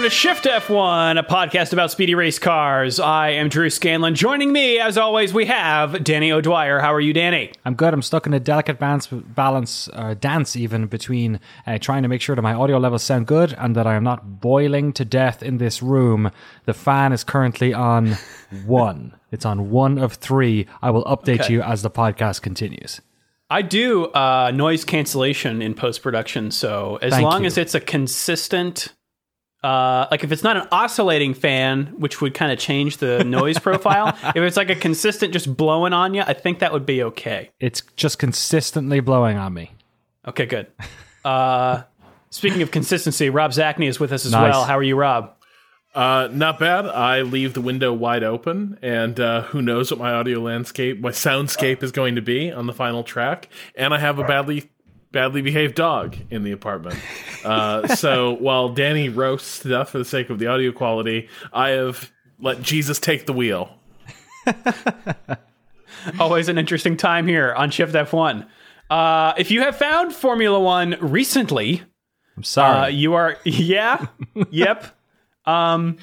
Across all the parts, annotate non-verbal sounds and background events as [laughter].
welcome to Shift F1, a podcast about speedy race cars. I am Drew Scanlon. Joining me, as always, we have Danny O'Dwyer. How are you, Danny? I'm good. I'm stuck in a delicate balance, balance uh, dance even between uh, trying to make sure that my audio levels sound good and that I am not boiling to death in this room. The fan is currently on [laughs] one. It's on one of three. I will update Okay. you as the podcast continues. I do uh, noise cancellation in post production, so as Thank long you. as it's a consistent, uh, like if it's not an oscillating fan, which would kind of change the [laughs] noise profile, if it's like a consistent just blowing on you, I think that would be okay. It's just consistently blowing on me. Okay, good. Uh, speaking of consistency, Rob Zacny is with us as Nice. well. How are you, Rob? Uh, not bad. I leave the window wide open, and uh, who knows what my audio landscape, my soundscape is going to be on the final track. And I have a badly, badly behaved dog in the apartment. Uh, so while Danny roasts to death for the sake of the audio quality, I have let Jesus take the wheel. [laughs] Always an interesting time here on Shift F1. Uh, if you have found Formula One recently, I'm Uh, sorry. you are, yeah, yep. Um,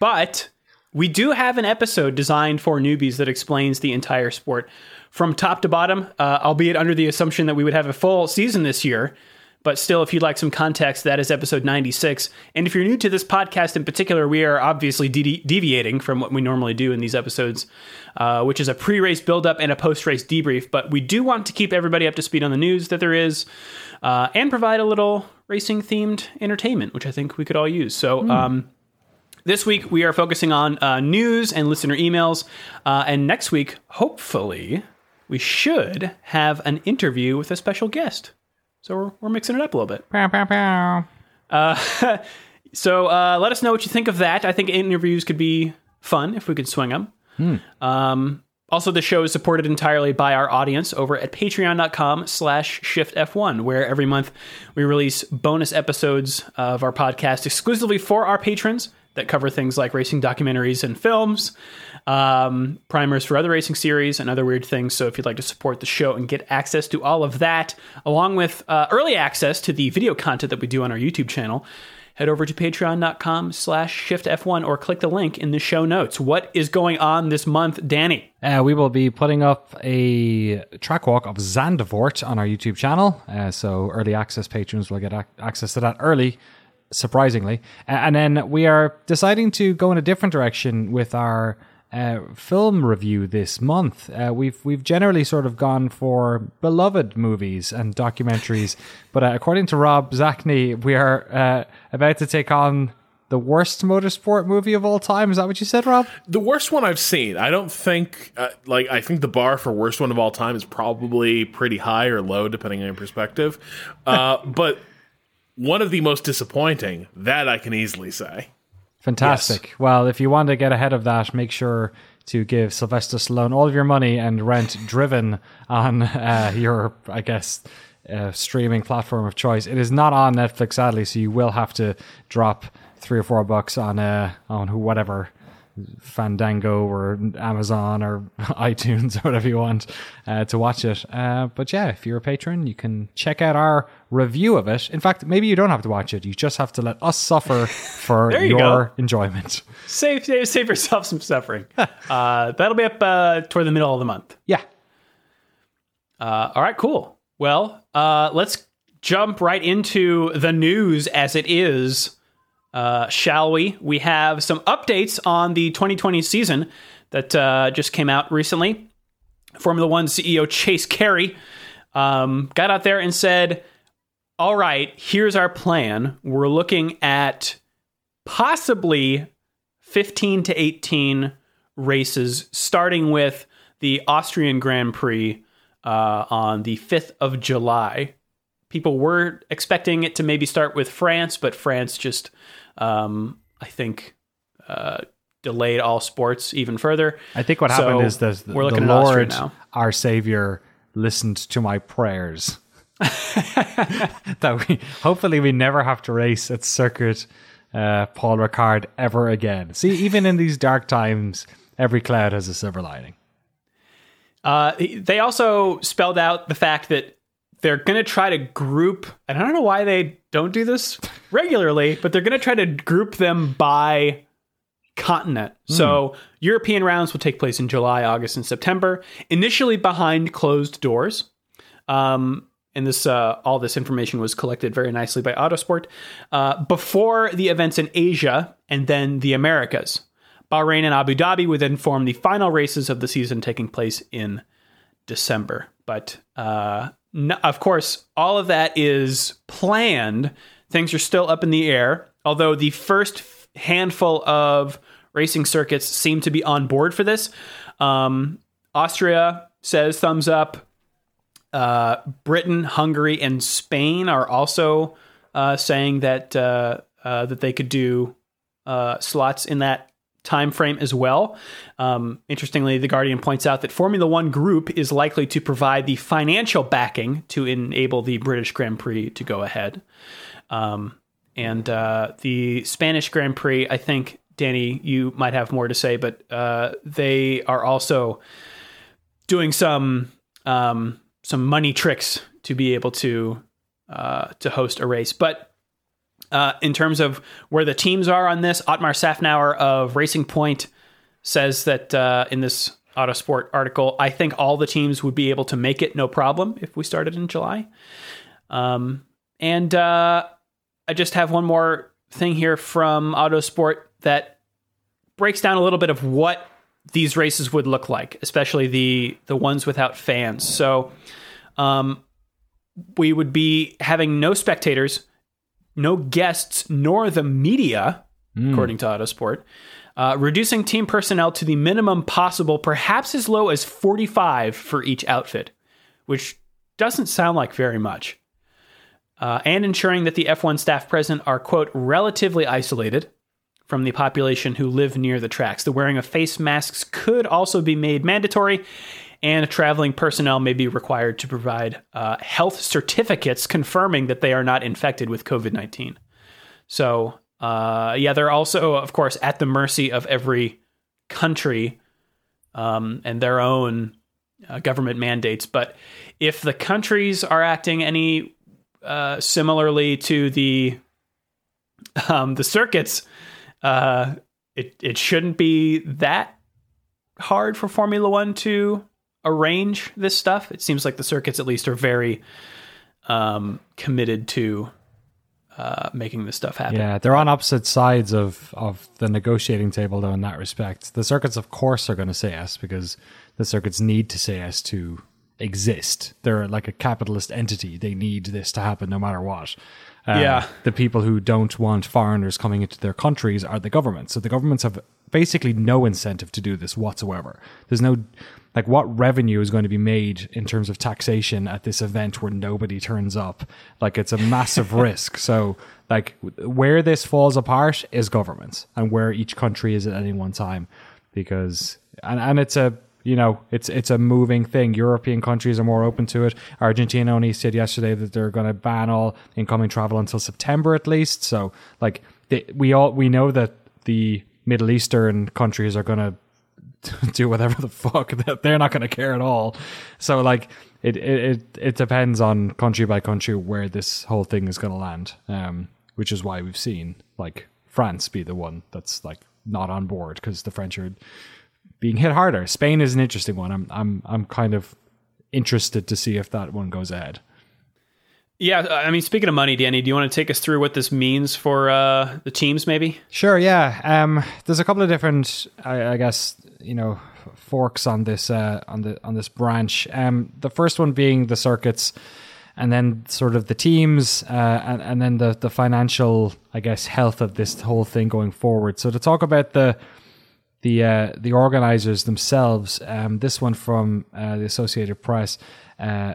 but we do have an episode designed for newbies that explains the entire sport from top to bottom, uh, albeit under the assumption that we would have a full season this year. But still, if you'd like some context, that is episode 96. And if you're new to this podcast in particular, we are obviously de- deviating from what we normally do in these episodes, uh, which is a pre race buildup and a post race debrief. But we do want to keep everybody up to speed on the news that there is uh, and provide a little racing themed entertainment, which I think we could all use. So, um, this week we are focusing on uh, news and listener emails. Uh, and next week, hopefully, we should have an interview with a special guest. So we're, we're mixing it up a little bit. Pow, pow, pow. [laughs] So uh, let us know what you think of that. I think interviews could be fun if we could swing them. Um, also, the show is supported entirely by our audience over at patreon.com slash shiftf1, where every month we release bonus episodes of our podcast exclusively for our patrons that cover things like racing documentaries and films, um, primers for other racing series, and other weird things. So if you'd like to support the show and get access to all of that, along with uh, early access to the video content that we do on our YouTube channel, head over to patreon.com slash shiftf1 or click the link in the show notes. What is going on this month, Danny? Uh, we will be putting up a track walk of Zandvoort on our YouTube channel. Uh, so early access patrons will get ac- access to that early, surprisingly. And then we are deciding to go in a different direction with our uh, film review this month. Uh, we've we've generally sort of gone for beloved movies and documentaries, but uh, according to Rob Zacny, we are uh, about to take on the worst motorsport movie of all time. Is that what you said, Rob? The worst one I've seen. I don't think, uh, like, I think the bar for worst one of all time is probably pretty high or low, depending on your perspective. Uh, [laughs] but one of the most disappointing, that I can easily say. Fantastic. Well, if you want to get ahead of that, make sure to give Sylvester Stallone all of your money and rent Driven on uh, your, I guess, uh, streaming platform of choice. It is not on Netflix, sadly, so you will have to drop three or four bucks on uh, on who whatever Fandango or Amazon or [laughs] iTunes or whatever you want uh, to watch it. Uh, but yeah, if you're a patron, you can check out our review of it. In fact, maybe you don't have to watch it. You just have to let us suffer [laughs] for you your go. enjoyment. Save, save, save yourself some suffering. [laughs] uh, that'll be up uh, toward the middle of the month. Yeah. Uh, all right, cool. Well, uh, let's jump right into the news as it is, uh, shall we? We have some updates on the 2020 season that uh, just came out recently. Formula One CEO Chase Carey um, got out there and said, All right, here's our plan. We're looking at possibly 15 to 18 races, starting with the Austrian Grand Prix uh, on the 5th of July. People were expecting it to maybe start with France, but France just, um, I think, uh, delayed all sports even further. I think what So, happened is that the, we're looking the at Lord, now. our Savior, listened to my prayers. [laughs] that we hopefully we never have to race at Circuit uh, Paul Ricard ever again. See, even in these dark times, every cloud has a silver lining. Uh, they also spelled out the fact that they're going to try to group, and I don't know why they don't do this regularly, but they're going to try to group them by continent. So European rounds will take place in July, August, and September, initially behind closed doors. Um, and this uh, all this information was collected very nicely by Autosport uh, before the events in Asia and then the Americas. Bahrain and Abu Dhabi would then form the final races of the season, taking place in December. But uh, no, of course, all of that is planned. Things are still up in the air. Although the first handful of racing circuits seem to be on board for this. Um, Austria says thumbs up. Uh, Britain, Hungary, and Spain are also uh, saying that uh, uh that they could do uh, slots in that time frame as well. Um, interestingly, the Guardian points out that Formula One Group is likely to provide the financial backing to enable the British Grand Prix to go ahead. Um, and uh, the Spanish Grand Prix, I think, Danny, you might have more to say, but they are also doing some um, some money tricks to be able to uh, to host a race. But uh, in terms of where the teams are on this, Otmar Szafnauer of Racing Point says that uh, in this Autosport article, I think all the teams would be able to make it no problem if we started in July. Um, and uh, I just have one more thing here from Autosport that breaks down a little bit of what these races would look like, especially the the ones without fans. So, um, we would be having no spectators, no guests, nor the media, mm. according to Autosport. Uh, reducing team personnel to the minimum possible, perhaps as low as 45 for each outfit, which doesn't sound like very much. Uh, and ensuring that the F1 staff present are, quote, relatively isolated, from the population who live near the tracks. The wearing of face masks could also be made mandatory, and traveling personnel may be required to provide uh, health certificates confirming that they are not infected with COVID 19. So, uh, yeah, they're also, of course, at the mercy of every country um, and their own uh, government mandates. But if the countries are acting any uh, similarly to the um, the circuits, uh, it it shouldn't be that hard for Formula One to arrange this stuff. It seems like the circuits, at least, are very um, committed to uh, making this stuff happen. Yeah, they're on opposite sides of of the negotiating table, though. In that respect, the circuits, of course, are going to say yes because the circuits need to say yes to exist. They're like a capitalist entity. They need this to happen no matter what. Uh, yeah. The people who don't want foreigners coming into their countries are the governments. So the governments have basically no incentive to do this whatsoever. There's no, like, what revenue is going to be made in terms of taxation at this event where nobody turns up? Like, it's a massive [laughs] risk. So, like, where this falls apart is governments and where each country is at any one time. Because, and, and it's a, you know, it's it's a moving thing. European countries are more open to it. Argentina only said yesterday that they're going to ban all incoming travel until September at least. So, like, they, we all we know that the Middle Eastern countries are going to [laughs] do whatever the fuck [laughs] they're not going to care at all. So, like, it it it depends on country by country where this whole thing is going to land. Um, which is why we've seen like France be the one that's like not on board because the French are being hit harder. Spain is an interesting one. I'm I'm I'm kind of interested to see if that one goes ahead. Yeah, I mean, speaking of money, Danny, do you want to take us through what this means for uh, the teams, maybe? Sure. Yeah. Um, there's a couple of different, I, I guess, you know, forks on this uh, on the on this branch. Um, the first one being the circuits, and then sort of the teams, uh, and and then the the financial, I guess, health of this whole thing going forward. So to talk about the the uh, the organizers themselves. Um, this one from uh, the Associated Press. Uh,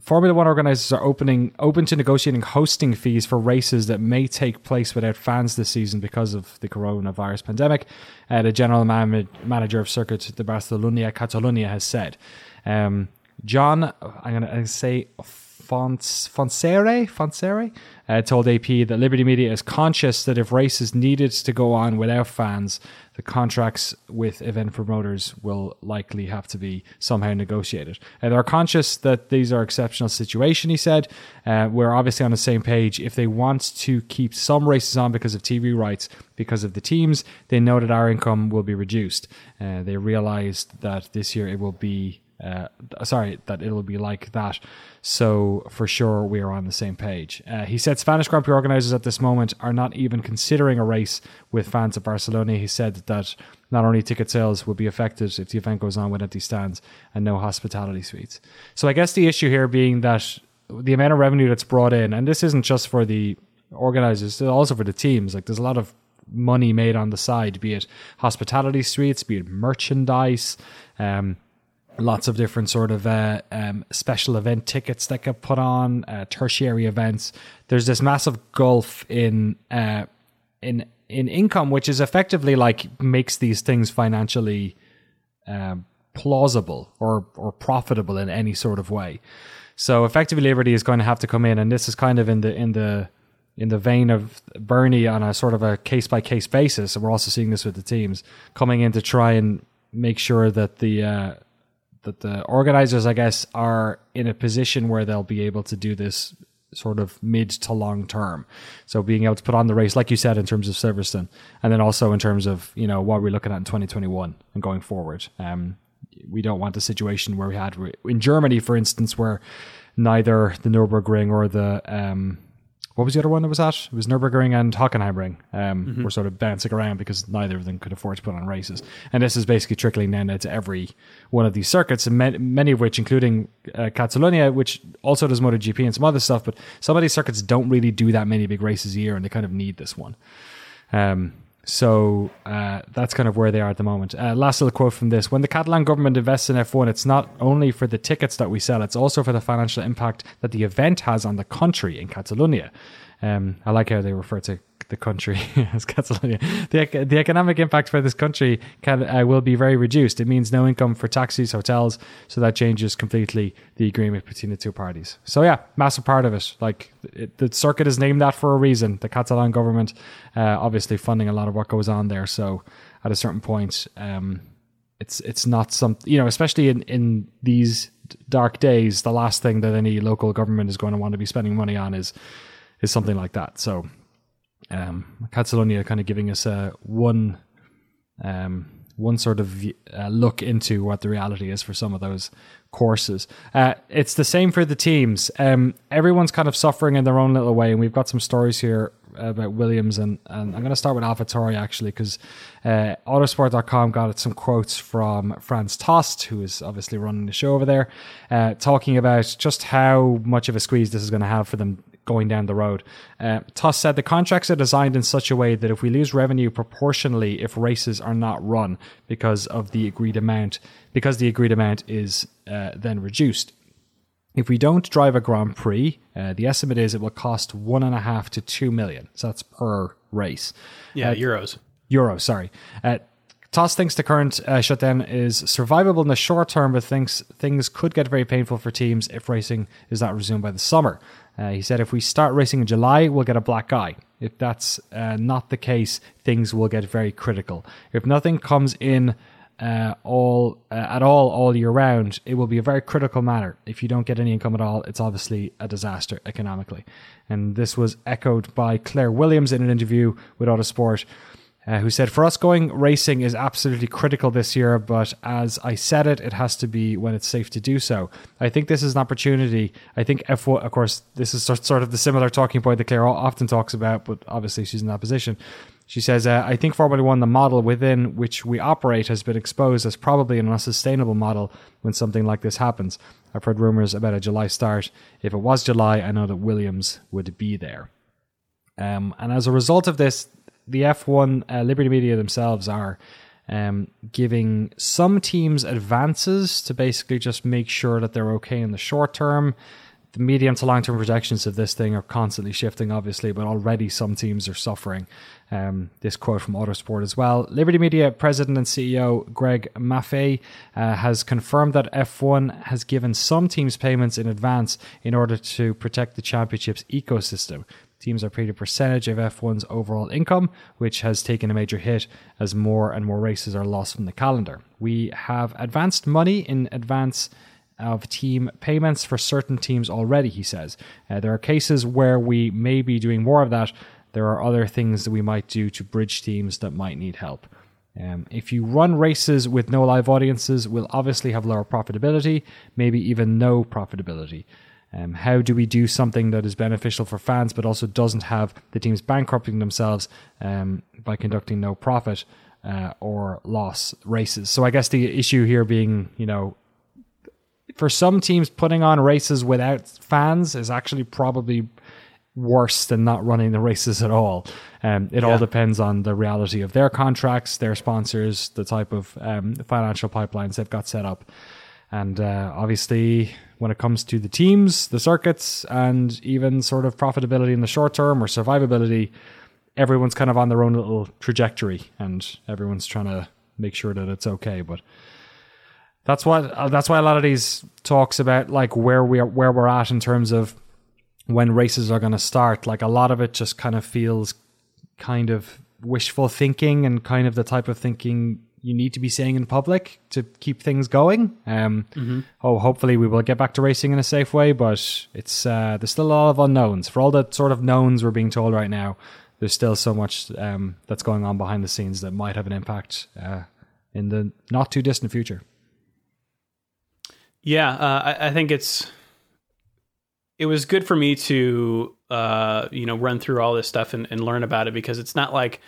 Formula One organizers are opening open to negotiating hosting fees for races that may take place without fans this season because of the coronavirus pandemic. Uh, the general man- manager of Circuit de Barcelona Catalunya has said. Um, John, I'm going to say Fons, Fonsere, Fonsere uh, told AP that Liberty Media is conscious that if races needed to go on without fans, the contracts with event promoters will likely have to be somehow negotiated. And they're conscious that these are exceptional situation. He said, uh, "We're obviously on the same page. If they want to keep some races on because of TV rights, because of the teams, they know that our income will be reduced. Uh, they realized that this year it will be." Uh, sorry, that it'll be like that. So for sure, we are on the same page. Uh, he said Spanish Grand Prix organizers at this moment are not even considering a race with fans at Barcelona. He said that not only ticket sales will be affected if the event goes on with empty stands and no hospitality suites. So I guess the issue here being that the amount of revenue that's brought in, and this isn't just for the organizers, also for the teams. Like there's a lot of money made on the side, be it hospitality suites, be it merchandise. Um, lots of different sort of uh, um, special event tickets that get put on, uh, tertiary events. There's this massive gulf in uh, in in income, which is effectively like makes these things financially um, plausible or or profitable in any sort of way. So effectively, Liberty is going to have to come in, and this is kind of in the in the in the vein of Bernie on a sort of a case by case basis, and we're also seeing this with the teams coming in to try and make sure that the uh, that the organizers, I guess, are in a position where they'll be able to do this sort of mid to long term. So being able to put on the race, like you said, in terms of Silverstone, and then also in terms of you know what we're looking at in 2021 and going forward. Um, we don't want a situation where we had in Germany, for instance, where neither the Nurburgring or the um, what was the other one that was at? It was Nurburgring and Hockenheimring. Um, mm-hmm. Were sort of bouncing around because neither of them could afford to put on races, and this is basically trickling down to every one of these circuits, and many, many of which, including uh, Catalonia, which also does MotoGP and some other stuff, but some of these circuits don't really do that many big races a year, and they kind of need this one. Um, so uh, that's kind of where they are at the moment. Uh, last little quote from this: When the Catalan government invests in F1, it's not only for the tickets that we sell; it's also for the financial impact that the event has on the country in Catalonia. Um, I like how they refer to the country [laughs] as Catalonia. The, the economic impact for this country can, uh, will be very reduced. It means no income for taxis, hotels, so that changes completely the agreement between the two parties. So yeah, massive part of it. Like it, the circuit is named that for a reason. The Catalan government, uh, obviously funding a lot of what goes on there. So at a certain point, um, it's it's not something you know, especially in in these dark days, the last thing that any local government is going to want to be spending money on is is something like that. So um, Catalonia kind of giving us a one um, one sort of uh, look into what the reality is for some of those courses. Uh, it's the same for the teams. Um, everyone's kind of suffering in their own little way, and we've got some stories here about Williams, and, and I'm going to start with AlphaTauri actually, because uh, Autosport.com got some quotes from Franz Tost, who is obviously running the show over there, uh, talking about just how much of a squeeze this is going to have for them going down the road. Uh, said the contracts are designed in such a way that if we lose revenue proportionally if races are not run because of the agreed amount, because the agreed amount is uh, then reduced. If we don't drive a Grand Prix, uh, the estimate is it will cost one and a half to two million. So that's per race. Yeah, uh, euros. Euro, sorry. Uh, Tost thinks the current uh, shutdown is survivable in the short term, but thinks things could get very painful for teams if racing is not resumed by the summer. Uh, he said if we start racing in July, we'll get a black eye. If that's uh, not the case, things will get very critical. If nothing comes in uh, all uh, at all all year round, it will be a very critical matter. If you don't get any income at all, it's obviously a disaster economically. And this was echoed by Claire Williams in an interview with Autosport uh, who said, For us, going racing is absolutely critical this year, but as I said it, it has to be when it's safe to do so. I think this is an opportunity. I think F1, of course, this is sort of the similar talking point that Claire often talks about, but obviously she's in that position. She says, uh, I think Formula One, the model within which we operate, has been exposed as probably an unsustainable model when something like this happens. I've heard rumors about a July start. If it was July, I know that Williams would be there. Um, and as a result of this, the F1 uh, Liberty Media themselves are um, giving some teams advances to basically just make sure that they're okay in the short term. the medium to long term projections of this thing are constantly shifting, obviously, but already some teams are suffering. Um, this quote from Autosport as well. Liberty Media president and CEO Greg Maffei uh, has confirmed that F1 has given some teams payments in advance in order to protect the championship's ecosystem. Teams are paid a percentage of F1's overall income, which has taken a major hit as more and more races are lost from the calendar. We have advanced money in advance of team payments for certain teams already, he says. Uh, there are cases where we may be doing more of that. There are other things that we might do to bridge teams that might need help. Um, if you run races with no live audiences, we'll obviously have lower profitability, maybe even no profitability. Um, how do we do something that is beneficial for fans but also doesn't have the teams bankrupting themselves um, by conducting no profit uh, or loss races? So I guess the issue here being, you know, for some teams, putting on races without fans is actually probably worse than not running the races at all. Um, it yeah. all depends on the reality of their contracts, their sponsors, the type of um, financial pipelines they've got set up. And uh, obviously, when it comes to the teams, the circuits, and even sort of profitability in the short term or survivability, everyone's kind of on their own little trajectory and everyone's trying to make sure that it's okay. But that's what uh, that's why a lot of these talks about like where we are where we're at in terms of when races are going to start like a lot of it just kind of feels kind of wishful thinking and kind of the type of thinking you need to be saying in public to keep things going. Um, mm-hmm. Oh, hopefully we will get back to racing in a safe way, but it's uh, there's still a lot of unknowns. For all the sort of knowns we're being told right now, there's still so much um, that's going on behind the scenes that might have an impact uh, in the not too distant future. Yeah, uh, I, I, think it's it was good for me to uh, you know run through all this stuff and, and learn about it because it's not like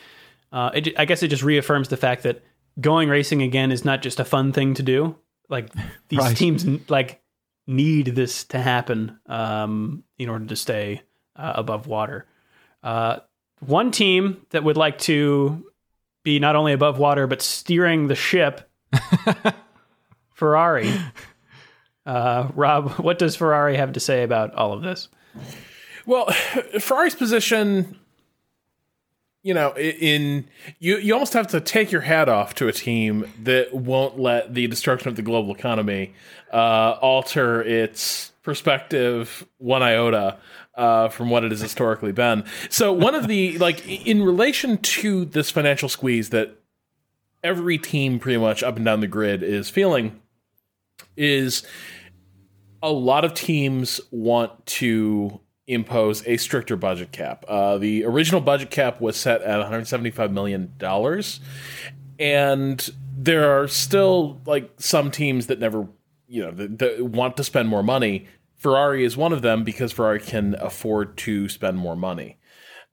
uh, it, I guess it just reaffirms the fact that going racing again is not just a fun thing to do. Like [laughs] these right. teams like need this to happen um, in order to stay uh, above water. Uh, one team that would like to be not only above water but steering the ship, [laughs] Ferrari. Uh, Rob, what does Ferrari have to say about all of this? Well, [sighs] Ferrari's position, you know, in you you almost have to take your hat off to a team that won't let the destruction of the global economy uh, alter its perspective one iota uh, from what it has historically been. So one of the [laughs] like in relation to this financial squeeze that every team pretty much up and down the grid is feeling is a lot of teams want to impose a stricter budget cap. Uh, the original budget cap was set at 175 million dollars, and there are still like some teams that never, you know, that, that want to spend more money. Ferrari is one of them because Ferrari can afford to spend more money.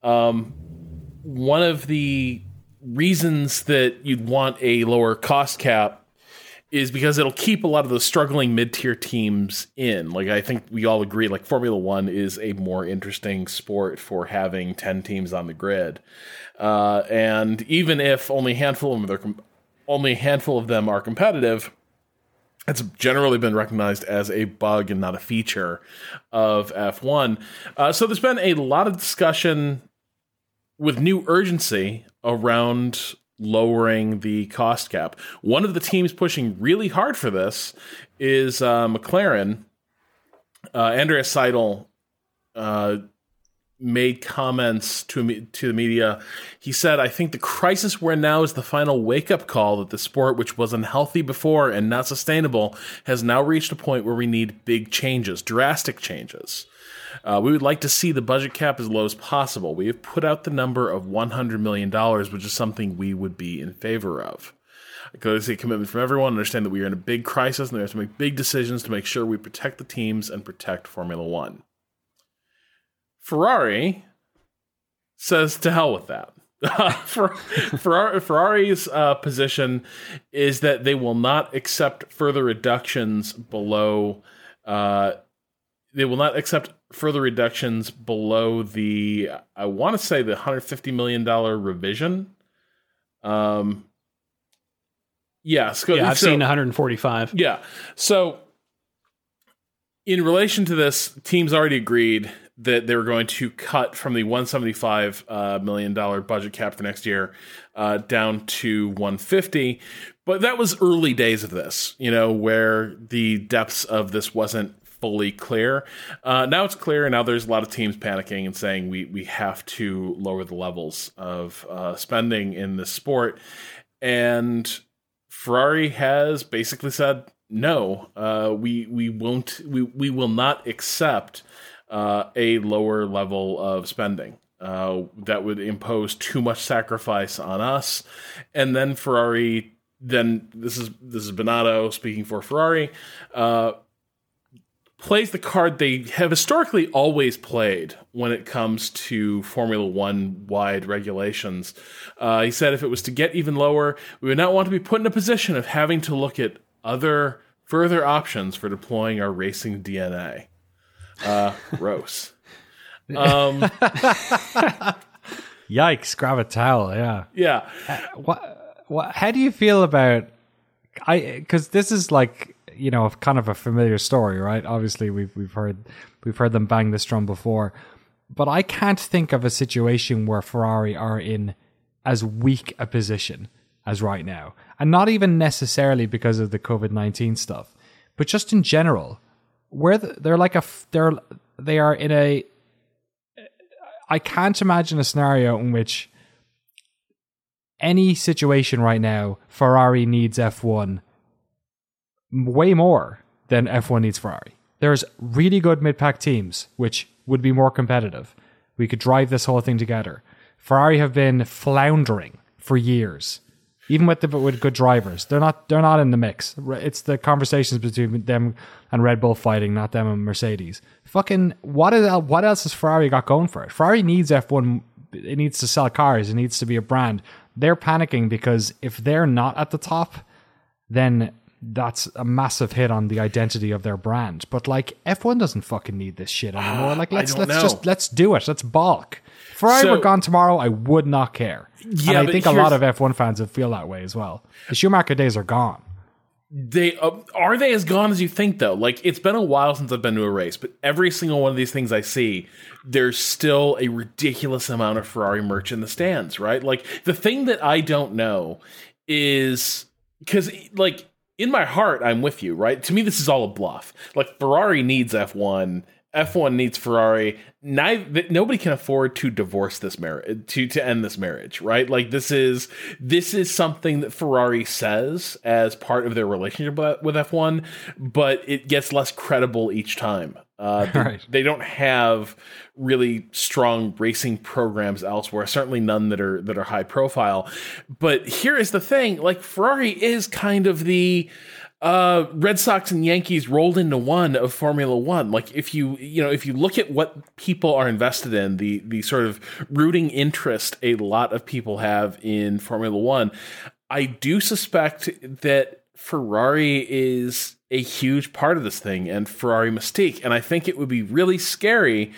Um, one of the reasons that you'd want a lower cost cap is because it'll keep a lot of those struggling mid-tier teams in. Like I think we all agree like Formula 1 is a more interesting sport for having 10 teams on the grid. Uh, and even if only a handful of them com- only a handful of them are competitive, it's generally been recognized as a bug and not a feature of F1. Uh, so there's been a lot of discussion with new urgency around lowering the cost cap. One of the teams pushing really hard for this is uh, McLaren. Uh, Andreas Seidl uh, made comments to me, to the media. He said, "I think the crisis we're in now is the final wake up call that the sport, which was unhealthy before and not sustainable, has now reached a point where we need big changes, drastic changes." Uh, we would like to see the budget cap as low as possible. We have put out the number of $100 million, which is something we would be in favor of. I see a commitment from everyone, understand that we are in a big crisis and we have to make big decisions to make sure we protect the teams and protect Formula One. Ferrari says to hell with that. [laughs] Ferrari's uh, position is that they will not accept further reductions below. Uh, they will not accept further reductions below the I want to say the 150 million dollar revision. Um yeah, so, yeah, I've so, seen 145. Yeah. So in relation to this, teams already agreed that they were going to cut from the 175 uh, million dollar budget cap for next year uh, down to 150. But that was early days of this, you know, where the depths of this wasn't fully clear. Uh, now it's clear, and now there's a lot of teams panicking and saying we we have to lower the levels of uh, spending in this sport. And Ferrari has basically said no, uh, we we won't we we will not accept uh, a lower level of spending. Uh, that would impose too much sacrifice on us, and then Ferrari. Then this is this is Binotto speaking for Ferrari. Uh, plays the card they have historically always played when it comes to Formula One wide regulations. Uh, he said if it was to get even lower, we would not want to be put in a position of having to look at other further options for deploying our racing DNA. Uh, [laughs] gross. [laughs] Um, Yikes! Grab a towel. Yeah. yeah. What? What? How do you feel about? I because this is like you know kind of a familiar story, right? Obviously, we've we've heard we've heard them bang this drum before, but I can't think of a situation where Ferrari are in as weak a position as right now, and not even necessarily because of the COVID nineteen stuff, but just in general, where the, they're like a they're they are in a. I can't imagine a scenario in which any situation right now, Ferrari needs F1 way more than F1 needs Ferrari. There's really good mid pack teams, which would be more competitive. We could drive this whole thing together. Ferrari have been floundering for years, even with the, with good drivers. They're not they're not in the mix. It's the conversations between them and Red Bull fighting, not them and Mercedes. Fucking what is what else has Ferrari got going for it? Ferrari needs F1. It needs to sell cars. It needs to be a brand. They're panicking because if they're not at the top, then that's a massive hit on the identity of their brand. But like F1 doesn't fucking need this shit anymore. [sighs] Like let's let's know. just let's do it. Let's balk. If Ferrari So- were gone tomorrow, I would not care. Yeah, and I think a lot of F1 fans would feel that way as well. The Schumacher days are gone. They uh, are they as gone as you think though. Like it's been a while since I've been to a race, but every single one of these things I see, there's still a ridiculous amount of Ferrari merch in the stands, right? Like the thing that I don't know is because like in my heart I'm with you, right? To me this is all a bluff. Like Ferrari needs F1, F1 needs Ferrari. Neither, nobody can afford to divorce this marriage to to end this marriage, right? Like this is this is something that Ferrari says as part of their relationship with, with F1, but it gets less credible each time. Uh, [laughs] they, Right. they don't have really strong racing programs elsewhere. Certainly none that are that are high profile. But here is the thing: like Ferrari is kind of the uh, Red Sox and Yankees rolled into one of Formula One. Like if you you know if you look at what people are invested in, the the sort of rooting interest a lot of people have in Formula One, I do suspect that Ferrari is a huge part of this thing and Ferrari mystique. And I think it would be really scary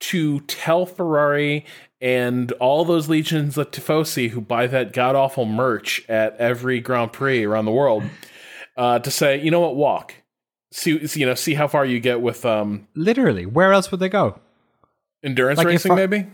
to tell Ferrari and all those legions of Tifosi who buy that god awful merch at every Grand Prix around the world uh, to say, you know what, walk. See, you know, see how far you get with um, Literally, where else would they go? endurance Like racing, I- maybe.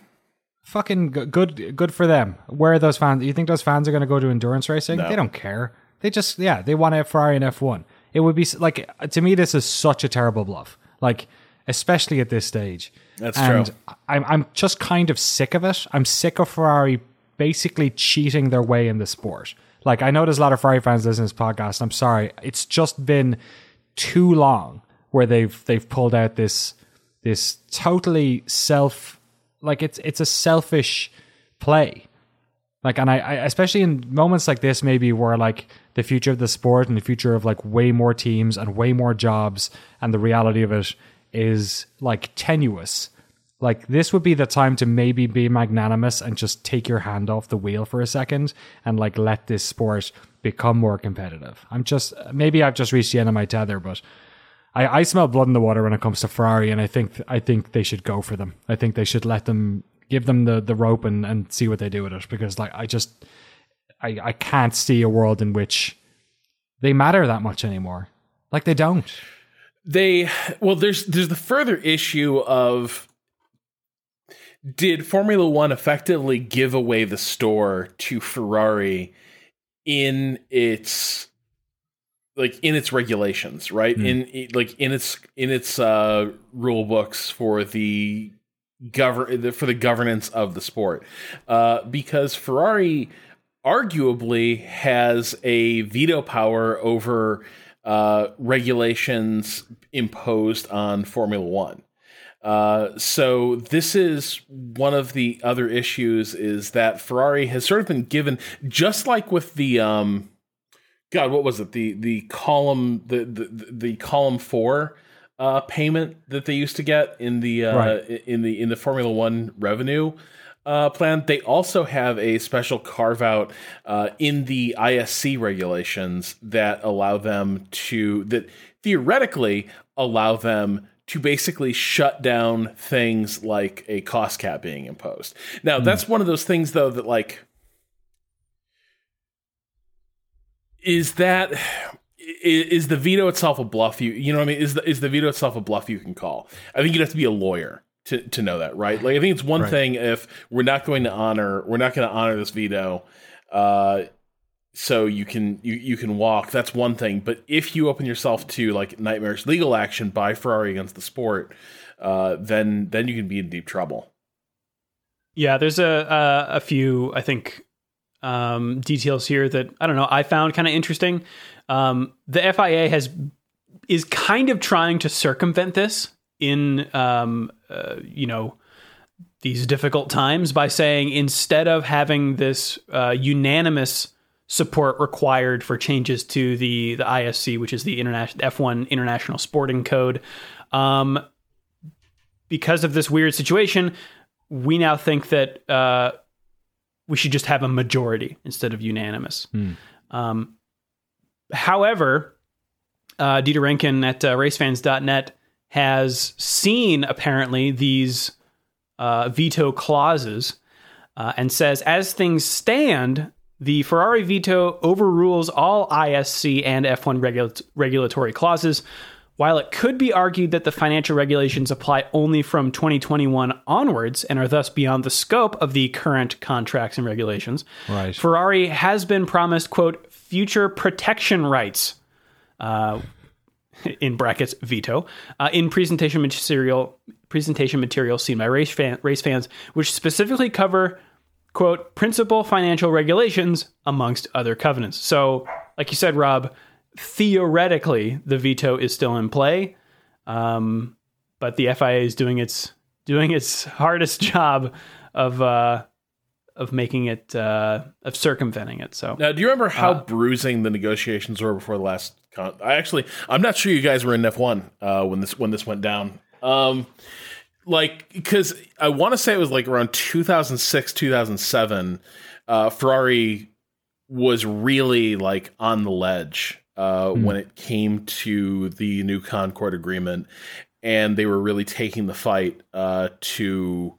Fucking good, good for them. Where are those fans? You think those fans are going to go to endurance racing? No. They don't care. They just, yeah, they want a Ferrari and F1. It would be like to me, this is such a terrible bluff. Like, especially at this stage. That's and true. I'm, I'm just kind of sick of it. I'm sick of Ferrari basically cheating their way in the sport. Like, I know there's a lot of Ferrari fans listening to this podcast. I'm sorry. It's just been too long where they've they've pulled out this this totally self like it's it's a selfish play like and I, I especially in moments like this maybe where like the future of the sport and the future of like way more teams and way more jobs and the reality of it is like tenuous like this would be the time to maybe be magnanimous and just take your hand off the wheel for a second and like let this sport become more competitive i'm just maybe i've just reached the end of my tether but I, I smell blood in the water when it comes to Ferrari, and I think I think they should go for them. I think they should let them give them the, the rope and, and see what they do with it. Because like I just I, I can't see a world in which they matter that much anymore. Like they don't. they well there's there's the further issue of did Formula 1 effectively give away the store to Ferrari in its like in its regulations, right? In like in its in its uh rule books for the govern for the governance of the sport. Uh because Ferrari arguably has a veto power over uh, regulations imposed on Formula One. Uh, so this is one of the other issues is that Ferrari has sort of been given just like with the um, God, what was it? The the column the the, the column four uh, payment that they used to get in the uh, Right. in the in the Formula One revenue uh, plan. They also have a special carve out uh, in the ISC regulations that allow them to that theoretically allow them to basically shut down things like a cost cap being imposed. Now, that's one of those things though that like is that is the veto itself a bluff? You you know what I mean? Is the, is the veto itself a bluff you can call? I think you'd have to be a lawyer to to know that right? Like I think it's one Right. thing if we're not going to honor we're not going to honor this veto uh so you can you, you can walk. That's one thing. But if you open yourself to like nightmarish legal action by Ferrari against the sport uh then then you can be in deep trouble. Yeah, there's a a, a few I think um, details here that I don't know I found kind of interesting. Um, the FIA has is kind of trying to circumvent this in um, uh, you know these difficult times by saying instead of having this uh, unanimous support required for changes to the the ISC, which is the international F1 International Sporting Code, um, because of this weird situation, we now think that uh, we should just have a majority instead of unanimous. Um, however, uh, Dieter Rencken at uh, racefans.net has seen apparently these uh, veto clauses uh, and says, as things stand, the Ferrari veto overrules all ISC and F1 regula- regulatory clauses. While it could be argued that the financial regulations apply only from 2021 onwards and are thus beyond the scope of the current contracts and regulations, Right. Ferrari has been promised, quote, future protection rights, uh, in brackets, veto, uh, in presentation material, presentation material seen by race, fan, race fans, which specifically cover, quote, principal financial regulations amongst other covenants. So, like you said, Rob, theoretically, the veto is still in play, um, but the FIA is doing its doing its hardest [laughs] job of uh, of making it uh, of circumventing it. So Now, do you remember how bruising the negotiations were before the last? Con- I actually, I'm not sure you guys were in F1 uh, when this when this went down. Um, like, because I want to say it was like around 2006, 2007. Uh, Ferrari was really like on the ledge uh, when it came to the new Concord agreement, and they were really taking the fight uh, to.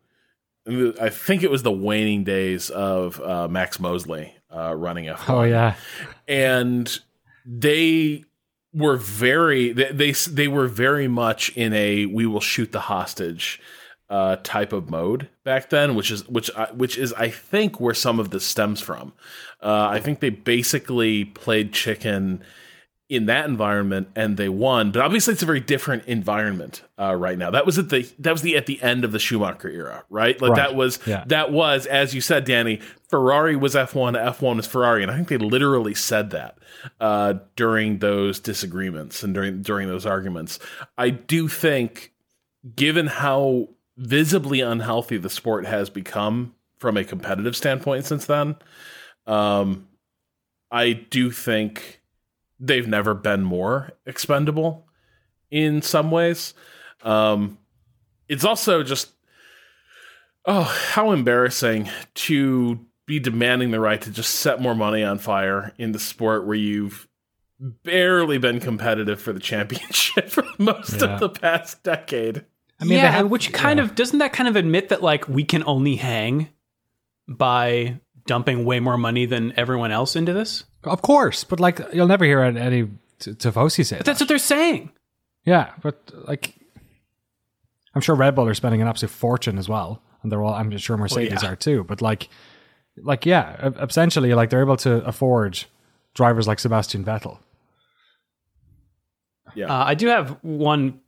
I think it was the waning days of uh, Max Mosley uh, running F1 Oh yeah. and they were very they, they they were very much in a we will shoot the hostage uh type of mode back then which is which I, which is I think where some of this stems from uh I think they basically played chicken in that environment and they won. But obviously it's a very different environment uh, right now. That was at the that was the at the end of the schumacher era right? Like Right. that was Yeah. that was as you said danny ferrari was f1 f1 was ferrari. And i think they literally said that uh, during those disagreements and during during those arguments. I do think given how visibly unhealthy the sport has become from a competitive standpoint since then um, i do think they've never been more expendable in some ways. Um, it's also just oh, how embarrassing to be demanding the right to just set more money on fire in the sport where you've barely been competitive for the championship [laughs] for most Yeah. of the past decade. I mean, yeah, have- which kind yeah. of doesn't that kind of admit that like we can only hang by dumping way more money than everyone else into this? Of course, but like you'll never hear any T- Tifosi say But that. that's what they're saying. Yeah, but like, I'm sure Red Bull are spending an absolute fortune as well, and they're all. I'm sure Mercedes yeah. are too. But like, like yeah, essentially, like they're able to afford drivers like Sebastian Vettel. Yeah. Uh, I do have one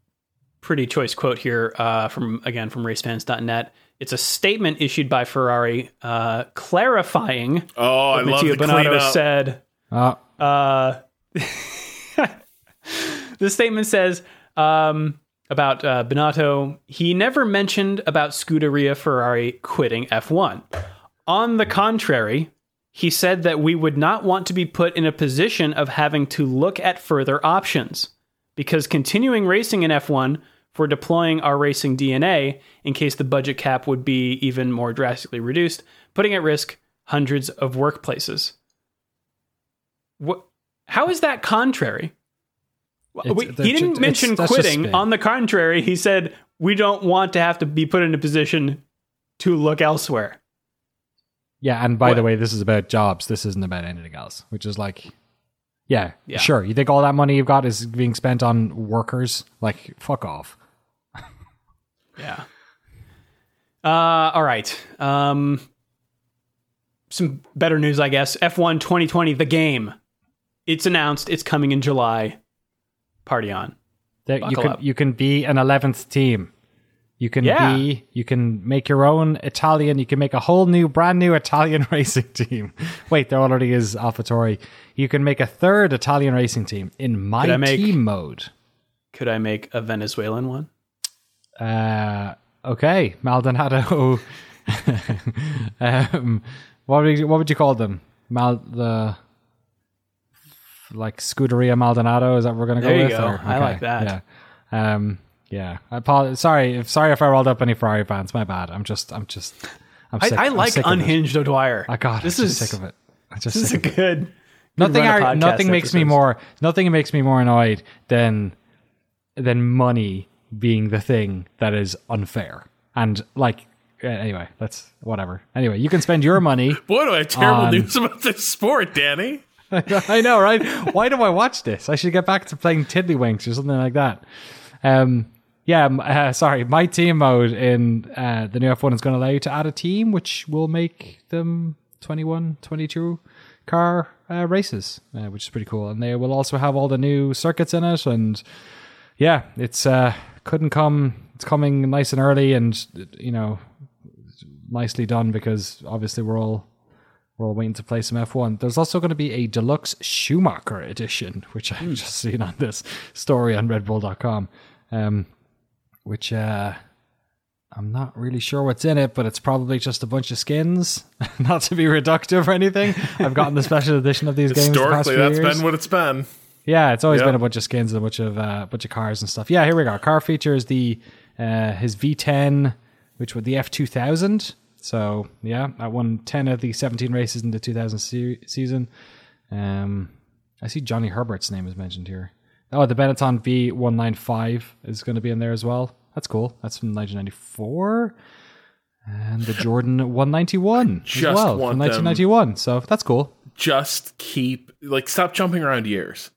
pretty choice quote here uh, from again from racefans.net. It's a statement issued by Ferrari uh, clarifying oh, I what love Matteo the Binotto cleanup. said. Uh, Uh, [laughs] the statement says um, about uh, Binotto, he never mentioned about Scuderia Ferrari quitting F1. On the contrary, he said that we would not want to be put in a position of having to look at further options because continuing racing in F1 for deploying our racing DNA in case the budget cap would be even more drastically reduced, putting at risk hundreds of workplaces. What? How is that contrary? We- he didn't mention quitting. On the contrary, he said we don't want to have to be put in a position to look elsewhere. yeah, and by What? the way, this is about jobs. This isn't about anything else. Which is like, yeah, Yeah. sure. You think all that money you've got is being spent on workers? Like, fuck off. Yeah. Uh, all right. Um, some better news, I guess. F1 2020, the game. It's announced. It's coming in July. Party on. That you can up. you can be an eleventh team. You can Yeah. be you can make your own Italian. You can make a whole new, brand new Italian [laughs] racing team. Wait, there already is AlphaTauri. You can make a third Italian racing team in my make- team mode. Could I make a Venezuelan one? Uh, okay, Maldonado. [laughs] um, what would you, what would you call them? Mal the like Scuderia Maldonado. Is that what we're gonna There go you with? go. or- I like that. Yeah. Um. Yeah. I apologize. Sorry. If sorry if I rolled up any Ferrari fans. My bad. I'm just. I'm just. I'm sick. I I'm like sick. Unhinged O'Dwyer. I got. this I'm is just sick of it. I'm just This is a good. good Nothing. I, nothing makes me more. Nothing makes me more annoyed than than money being the thing that is unfair. And like, anyway, that's whatever. Anyway, you can spend your money. [laughs] Boy, do I have terrible On- news about this sport, Danny. [laughs] I know, right? Why do I watch this? I should get back to playing Tiddlywinks or something like that. Um, yeah, uh, sorry. My team mode in uh, the new F1 is going to allow you to add a team, which will make them 21, 22 car uh, races, uh, which is pretty cool. And they will also have all the new circuits in it. And yeah, it's uh, couldn't come. It's coming nice and early, and you know, nicely done because obviously we're all we're all waiting to play some F1. There's also going to be a deluxe Schumacher edition, which I've just seen on this story on RedBull.com, um, which uh, I'm not really sure what's in it, but it's probably just a bunch of skins. [laughs] not to be reductive or anything. I've gotten the special [laughs] edition of these games. Historically, few that's years. been what it's been. Yeah, it's always Yep. been a bunch of skins and a bunch of uh, bunch of cars and stuff. Yeah, here we go. Car features the uh, his V10, which was the F2000. So yeah, I won 10 of the 17 races in the 2000 se- season. Um, I see Johnny Herbert's name is mentioned here. Oh, the Benetton B195 is going to be in there as well. That's cool. That's from 1994. And the Jordan [laughs] 191 Just as well from them- 1991. So that's cool. Just keep like stop jumping around years.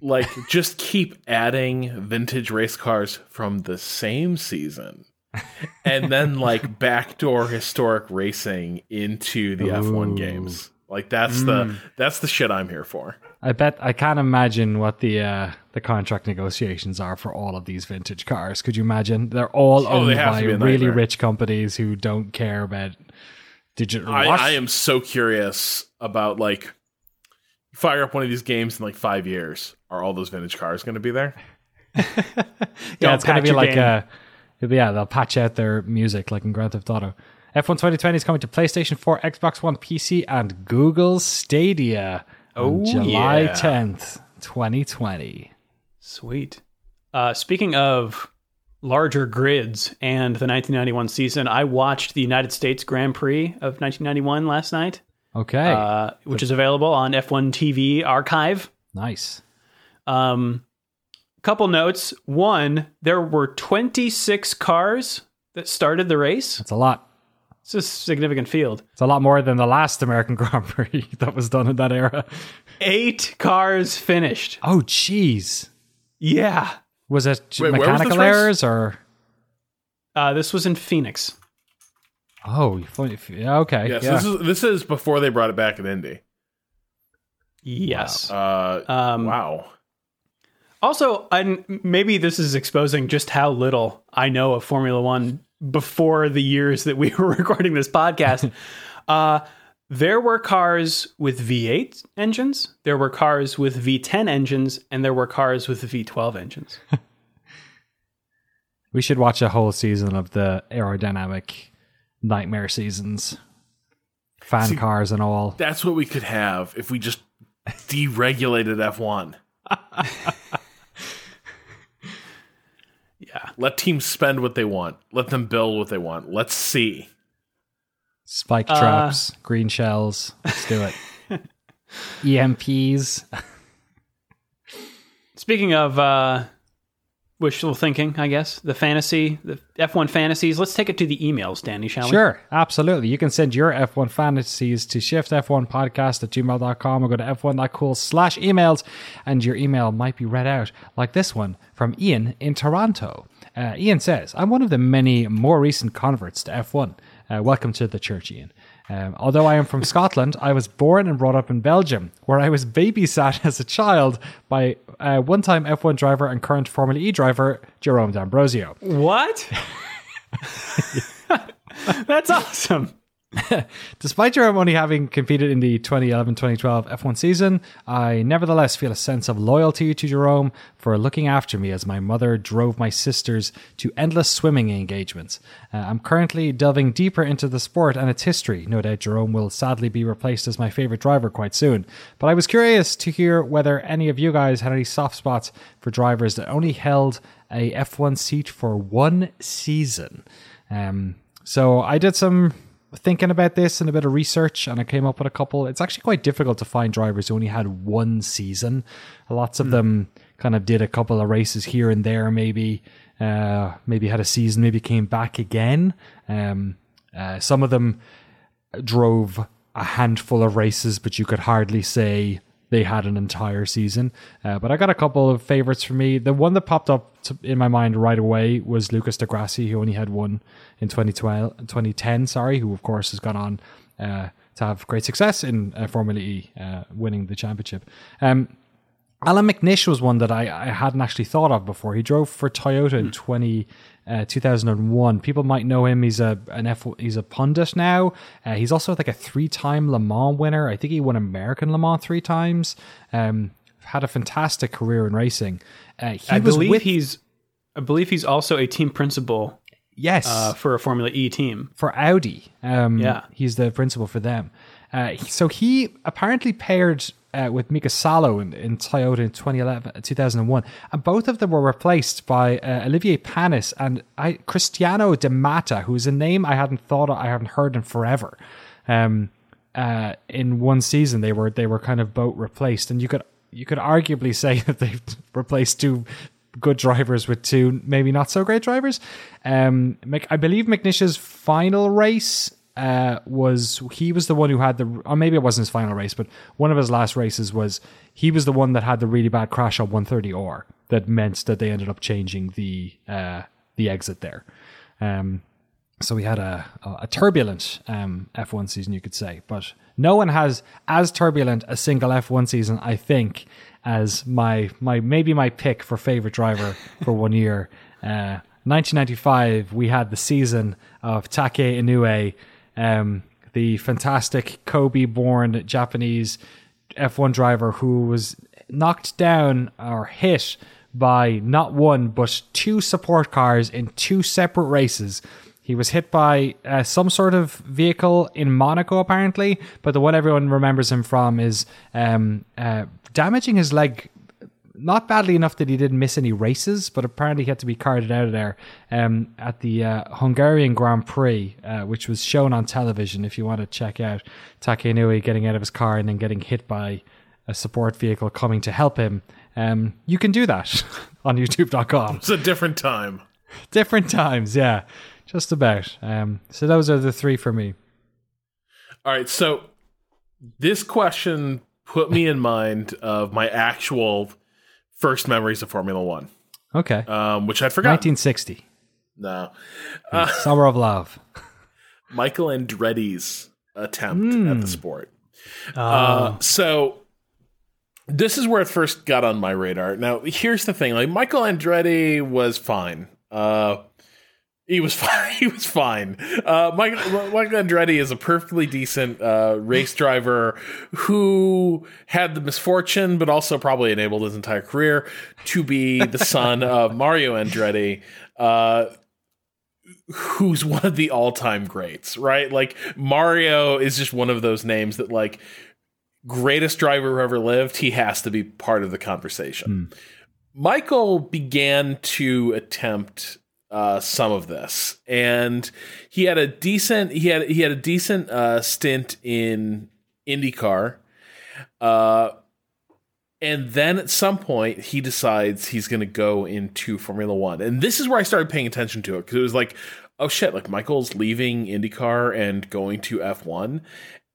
Like just keep adding vintage race cars from the same season. and then like [laughs] backdoor historic racing into the F1 games. Like that's the that's the shit I'm here for. I bet I can't imagine what the uh, the contract negotiations are for all of these vintage cars. Could you imagine? They're all Oh, owned they by to be a really rich companies who don't care about digital. I, I am so curious about like fire up one of these games in like five years. Are all those vintage cars going to be there? [laughs] yeah, Don't it's gonna be like game. uh yeah, they'll patch out their music like in Grand Theft Auto. F1 2020 is coming to PlayStation 4, Xbox One, PC, and Google Stadia on Oh, July yeah. 10th, 2020. Sweet. Uh, speaking of larger grids and the 1991 season, I watched the United States Grand Prix of 1991 last night, Okay, uh, which is available on F1 TV Archive. nice. Um, couple notes. One, there were 26 cars that started the race. That's a lot. It's a significant field. It's a lot more than the last American [laughs] Grand Prix that was done in that era. Eight cars finished. Oh, jeez. Yeah. Was it Wait, where was mechanical race? errors or? Uh, this was in Phoenix. Oh, you funny- yeah, okay. Yes, yeah. this is this is before they brought it back in Indy. Yes. Uh, Um, wow. Also, and maybe this is exposing just how little I know of Formula One before the years that we [laughs] were recording this podcast. [laughs] uh, there were cars with V8 engines, there were cars with V10 engines, and there were cars with V12 engines. [laughs] we should watch a whole season of the aerodynamic nightmare seasons, fan See- cars and all. That's what we could have if we just deregulated F1. Yeah. Let teams spend what they want. Let them build what they want. Let's see. Spike Uh, traps, green shells. Let's do it. [laughs] EMPs. Speaking of uh, wishful thinking, I guess, the fantasy, the F1 fantasies, let's take it to the emails, Danny, shall we? Sure, absolutely. You can send your F1 fantasies to shiftf1podcast at gmail.com or go to f1.cool slash emails, and your email might be read out like this one from Ian in Toronto. Uh, Ian says, I'm one of the many more recent converts to F1. Uh, welcome to the church, Ian. Um, although I am from Scotland, I was born and brought up in Belgium, where I was babysat [laughs] as a child by uh, one time F1 driver and current Formula E driver, Jerome D'Ambrosio. What? [laughs] [laughs] That's awesome. [laughs] Despite Jerome only having competed in the 2011 2012 F1 season, I nevertheless feel a sense of loyalty to Jerome for looking after me as my mother drove my sisters to endless swimming engagements. Uh, I'm currently delving deeper into the sport and its history. No doubt Jerome will sadly be replaced as my favorite driver quite soon. But I was curious to hear whether any of you guys had any soft spots for drivers that only held a F1 seat for one season. Um, so I did some thinking about this and a bit of research and I came up with a couple. It's actually quite difficult to find drivers who only had one season. Lots of them kind of did a couple of races here and there, maybe, uh, maybe had a season, maybe came back again. Um, uh, some of them drove a handful of races, but you could hardly say they had an entire season. Uh, but I got a couple of favorites for me. The one that popped up to, in my mind right away was Lucas di Grassi, who only had one in 2012, 2010, sorry, who of course has gone on uh, to have great success in uh, Formula E, uh, winning the championship. Um, Allan McNish was one that I, I hadn't actually thought of before. He drove for Toyota in 20, uh, 2001. People might know him. He's a an F. He's a pundit now. Uh, he's also like a three time Le Mans winner. I think he won American Le Mans three times. Um, had a fantastic career in racing. Uh, he I was believe with he's I believe he's also a team principal yes uh, for a Formula E team. for Audi. Um, Yeah. he's the principal for them. Uh, so he apparently paired uh, with Mika Salo in, in Toyota in 2011, 2001, and both of them were replaced by uh, Olivier Panis and I, Cristiano da Matta, who is a name I hadn't thought of, I haven't heard in forever. Um, uh, in one season, they were they were kind of both replaced, and you could you could arguably say [laughs] that they've replaced two good drivers with two maybe not so great drivers. Um, I believe McNish's final race uh, was he was the one who had the or maybe it wasn't his final race, but one of his last races was he was the one that had the really bad crash on 130R that meant that they ended up changing the uh, the exit there. Um, so we had a, a, a turbulent um, F1 season, you could say, but no one has as turbulent a single F1 season, I think, as my my maybe my pick for favorite driver [laughs] for one year. Uh, 1995, we had the season of Taki Inoue, um, the fantastic Kobe-born Japanese F1 driver who was knocked down or hit by not one but two support cars in two separate races. He was hit by uh, some sort of vehicle in Monaco, apparently, but the one everyone remembers him from is um, uh, damaging his leg. Not badly enough that he didn't miss any races, but apparently he had to be carted out of there um, at the uh, Hungarian Grand Prix, uh, which was shown on television. If you want to check out Taki Inoue getting out of his car and then getting hit by a support vehicle coming to help him, um, you can do that [laughs] on YouTube.com It's a different time. different times yeah just about um so those are the three for me All right, so this question put me in mind of my actual first memories of Formula One. Okay. um, which I'd forgotten. 1960. No, Summer of Love. [laughs] Michael Andretti's attempt at the sport. Uh, Uh, so this is where it first got on my radar. Now, here's the thing: like Michael Andretti was fine. Uh, he was [laughs] fine. He was fine. Uh, Mike, Michael Andretti is a perfectly decent uh, race driver who had the misfortune, but also probably enabled his entire career to be the [laughs] son of Mario Andretti. Uh, who's one of the all-time greats, right? Like Mario is just one of those names that like greatest driver who ever lived, he has to be part of the conversation. Michael began to attempt uh, some of this, and he had a decent he had he had a decent uh, stint in IndyCar. Uh, and then at some point, he decides he's going to go into Formula One. And this is where I started paying attention to it because it was like, oh shit, like Michael's leaving IndyCar and going to F1.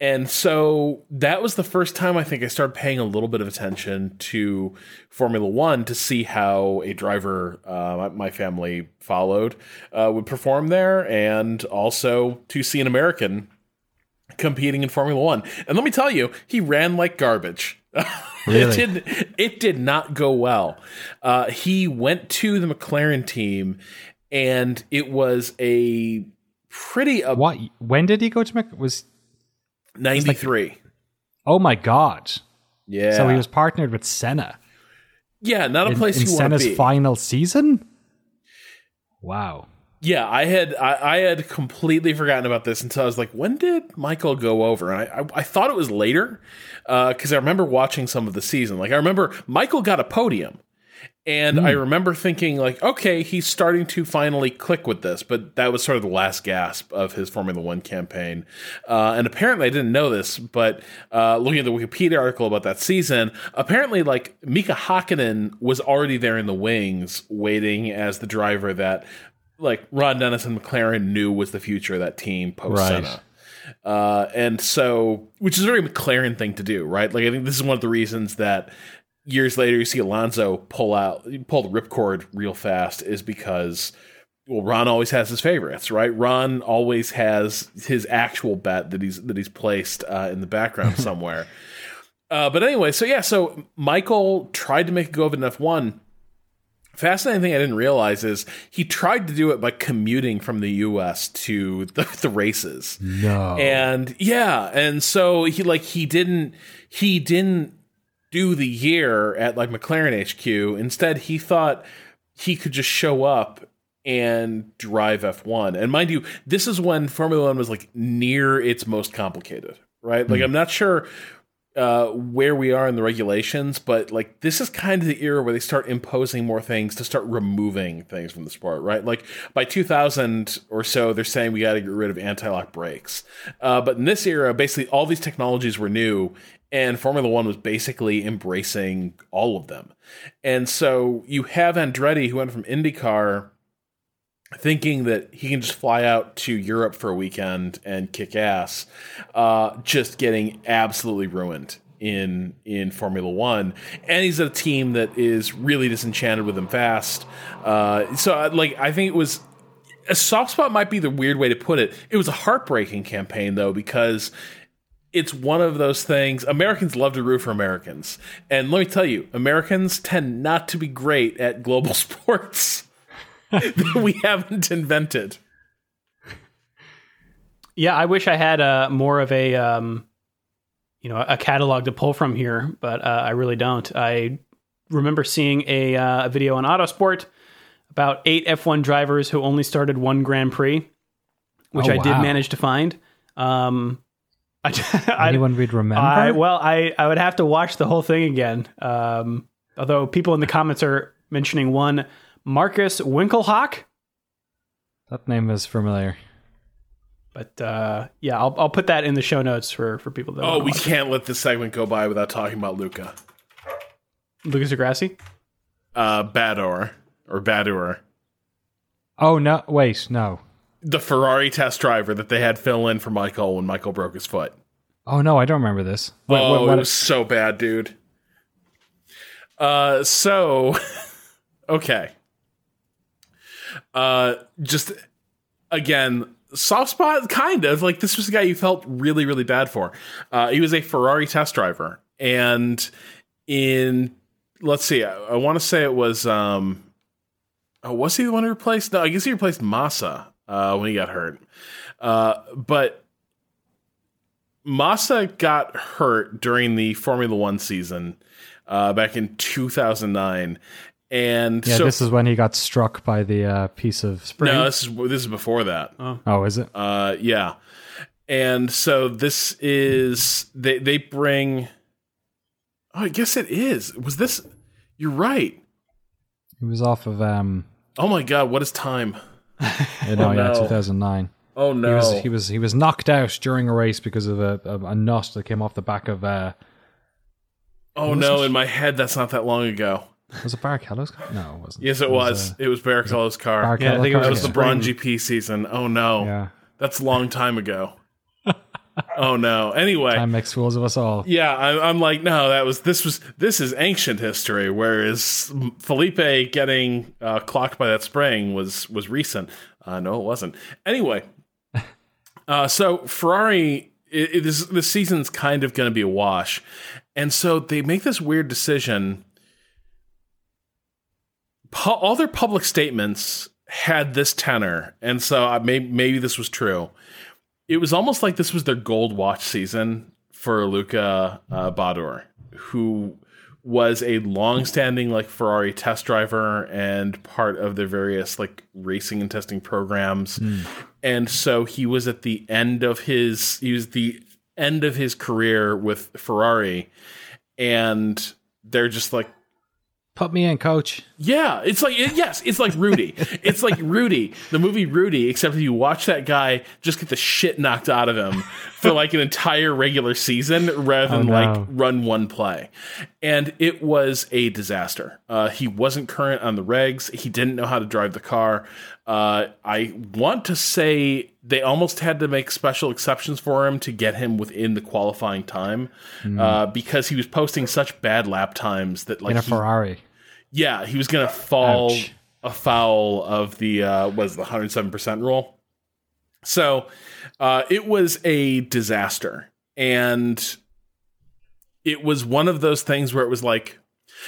And so that was the first time I think I started paying a little bit of attention to Formula One to see how a driver uh, my family followed uh, would perform there, and also to see an American competing in Formula One. And let me tell you, he ran like garbage. [laughs] Really? it did. It did not go well. Uh, he went to the McLaren team, and it was a pretty uh, What? When did he go to Mc? Was ninety three. oh my god! Yeah. So he was partnered with Senna yeah, not a in, place in you want to Senna's final season. Wow. Yeah, I had I, I had completely forgotten about this until I was like, when did Michael go over? And I I, I thought it was later uh, because I remember watching some of the season. Like I remember Michael got a podium, and I remember thinking like, okay, he's starting to finally click with this. But that was sort of the last gasp of his Formula One campaign. Uh, and apparently, I didn't know this, but uh, looking at the Wikipedia article about that season, apparently, like Mika Hakkinen was already there in the wings, waiting as the driver that like Ron Dennis and McLaren knew was the future of that team post Right. Senna. Uh, and so, which is a very McLaren thing to do, right? Like, I think this is one of the reasons that years later you see Alonso pull out, pull the ripcord real fast is because, well, Ron always has his favorites, right? Ron always has his actual bet that he's that he's placed uh, in the background [laughs] somewhere. Uh, but anyway, so yeah, so Michael tried to make a go of it in F1 fascinating thing I didn't realize is he tried to do it by commuting from the U.S. to the, [laughs] the races. No. And yeah, and so he like he didn't he didn't do the year at like McLaren HQ. Instead, he thought he could just show up and drive F1. And mind you, this is when Formula 1 was like near its most complicated, right? Like I'm not sure uh, where we are in the regulations, but like this is kind of the era where they start imposing more things to start removing things from the sport, right? Like by 2000 or so, they're saying we got to get rid of anti-lock brakes. Uh, but in this era, basically all these technologies were new, and Formula One was basically embracing all of them. And so you have Andretti, who went from IndyCar thinking that he can just fly out to Europe for a weekend and kick ass, uh, just getting absolutely ruined in in Formula One, and he's a team that is really disenchanted with him fast. Uh, so, uh, like, I think it was a soft spot might be the weird way to put it. It was a heartbreaking campaign though because it's one of those things Americans love to root for Americans. And let me tell you, Americans tend not to be great at global [laughs] sports [laughs] that we haven't invented. Yeah, I wish I had uh, more of a um, you know a catalog to pull from here, but uh, I really don't. I remember seeing a, uh, a video on Autosport about eight F1 drivers who only started one Grand Prix, which Oh, I did manage to find. Um, I, [laughs] I, Anyone we'd remember? I, well, I, I would have to watch the whole thing again. Um, although people in the comments are mentioning one Markus Winkelhock. that name is familiar. But uh, yeah, I'll, I'll put that in the show notes for, for people that Oh, wanna we watch. can't let this segment go by without talking about Luca. Lucas di Grassi. Uh, Bador or Badur, Oh no! Wait, no. The Ferrari test driver that they had fill in for Michael when Michael broke his foot. Oh no, I don't remember this. What, oh, what- what- it was so bad, dude. Uh, so [laughs] okay, Uh, just again, soft spot, kind of like this was a guy you felt really, really bad for. Uh, he was a Ferrari test driver, and in let's see, I, I want to say it was. Um, oh, was he the one who replaced? No, I guess he replaced Massa uh, when he got hurt. Uh, but Massa got hurt during the Formula One season uh, back in 2009. And Yeah, so, this is when he got struck by the uh, piece of spring. no, this is this is before that. oh, is it? Uh, yeah, and so this is they they bring. Oh, I guess it is. Was this? You're right. It was off of um. Oh my god, what is time? You [laughs] know, yeah, no. 2009. Oh no, He was he was he was knocked out during a race because of a, a, a nut that came off the back of uh oh no. In my head, that's not that long ago. was it Barrichello's car? No, it wasn't. Yes, it was. uh, It was Barrichello's car. Barrichello Yeah, I think it was the Brawn GP season. Oh no, Yeah, that's a long time ago. Oh no. Anyway, time makes fools of us all. Yeah, I, I'm like, no, that was this was this is ancient history. Whereas Felipe getting uh, clocked by that spring was was recent. Uh, no, it wasn't. Anyway, [laughs] uh, so Ferrari, it, it is, this season's kind of going to be a wash, and so they make this weird decision. Pu- all their public statements had this tenor, and so I may, maybe this was true it was almost like this was their gold watch season for Luca uh, Badoer, who was a long-standing like Ferrari test driver and part of their various like racing and testing programs. And so he was at the end of his he was the end of his career with Ferrari and they're just like Put me in, coach. yeah, it's like it, yes, it's like Rudy. [laughs] it's like Rudy, the movie Rudy, except if you watch that guy just get the shit knocked out of him for like an entire regular season rather than Oh, no. like run one play. And it was a disaster. Uh, he wasn't current on the regs. He didn't know how to drive the car. Uh, I want to say they almost had to make special exceptions for him to get him within the qualifying time uh, because he was posting such bad lap times that like In a he- Ferrari. Yeah, he was going to fall Ouch. afoul of the uh, was the hundred seven percent rule. So uh, it was a disaster, and it was one of those things where it was like,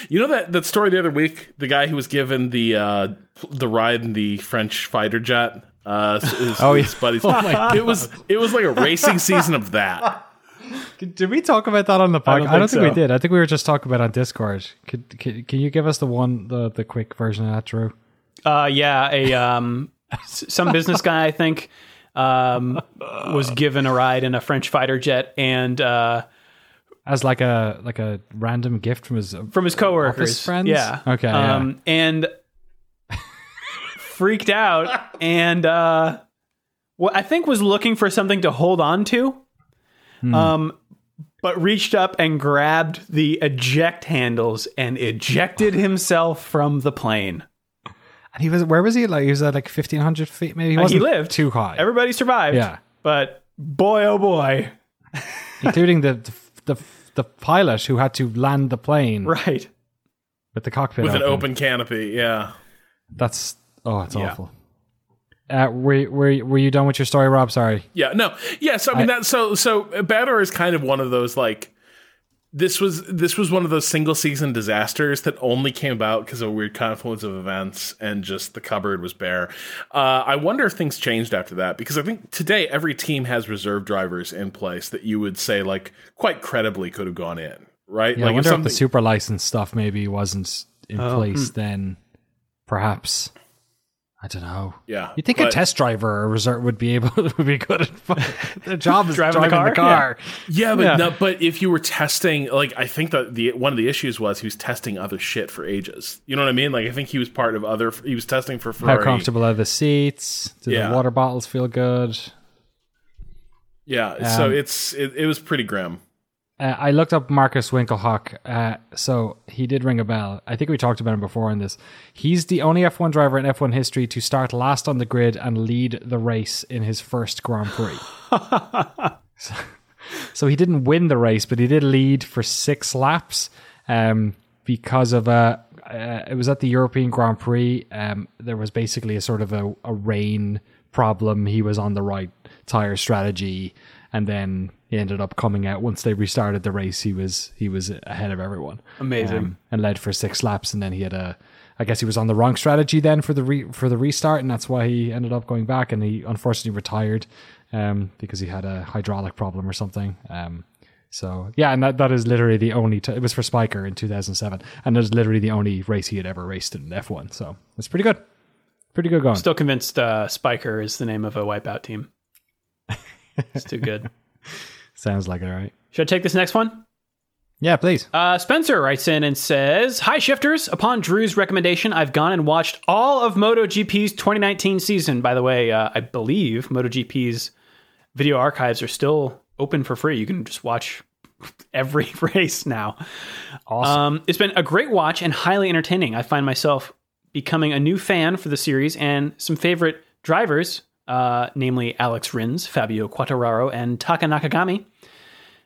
you know that that story the other week, the guy who was given the uh, the ride in the French fighter jet. Uh, [laughs] his, Oh, his yeah. buddies. Oh my it was it was like a racing season of that. Did we talk about that on the podcast? don't I don't, think think, so. we did. I think we were just talking about it on Discord. Could, could can you give us the one the the quick version of that, Drew? Uh, yeah, a um, some business guy I think um, was given a ride in a French fighter jet, and uh, As like a like a random gift from his from his coworkers, friends? Yeah. Okay, yeah. Um, and freaked out, and uh, what I think was looking for something to hold on to, Hmm. um, but reached up and grabbed the eject handles and ejected himself from the plane. And he was where was he? Like he was at like fifteen hundred feet. Maybe he Uh, wasn't he lived too high, Everybody survived. Yeah. but boy, oh boy, [laughs] including the, the the the pilot who had to land the plane right. with the cockpit With an open. open canopy, yeah. That's oh, it's Yeah. awful. Uh, were were were you done with your story, Rob? Sorry. Yeah, no, yeah. So I mean I- that. So so Badoer is kind of one of those like this was this was one of those single season disasters that only came about because of a weird confluence of events and just the cupboard was bare. Uh, I wonder if things changed after that because I think today every team has reserve drivers in place that you would say like quite credibly could have gone in, right? Yeah, like I wonder if the super license stuff maybe wasn't in Oh, place then. Perhaps. I don't know. yeah, You think a test driver or reserve would be able [laughs] to be good at their job is Driving [laughs] driving, the the car? car. Yeah, but Yeah. no, but if you were testing, like I think that the one of the issues was he was testing other shit for ages. You know what I mean? Like I think he was part of other. He was testing for Ferrari. How comfortable are the seats? Do Yeah. the water bottles feel good? Yeah, so Um, it's it, it was pretty grim. Uh, I looked up Markus Winkelhock. Uh, so he did ring a bell. I think we talked about him before in this. He's the only F1 driver in F1 history to start last on the grid and lead the race in his first Grand Prix. [laughs] so, so he didn't win the race, but he did lead for six laps. Um, because of a. Uh, it was at the European Grand Prix. Um, there was basically a sort of a, a rain problem. He was on the right tire strategy, and then he ended up coming out once they restarted the race. He was he was ahead of everyone. Amazing. Um, and led for six laps, and then he had a. I guess he was on the wrong strategy then for the re, for the restart, and that's why he ended up going back. And he unfortunately retired um, because he had a hydraulic problem or something. Um, so yeah, and that, that is literally the only. T- it was for Spyker in 2007, and that is literally the only race he had ever raced in F1. So it's pretty good, pretty good going. Still convinced uh, Spyker is the name of a wipeout team. It's too good. [laughs] Sounds like it, right? Should I take this next one? Yeah, please. Uh, Spencer writes in and says, Hi, shifters. Upon Drew's recommendation, I've gone and watched all of MotoGP's 2019 season. By the way, uh, I believe MotoGP's video archives are still open for free. You can just watch [laughs] every [laughs] race now. Awesome. Um, it's been a great watch and highly entertaining. I find myself becoming a new fan for the series and some favorite drivers, uh, namely Alex Rins, Fabio Quartararo, and Taka Nakagami.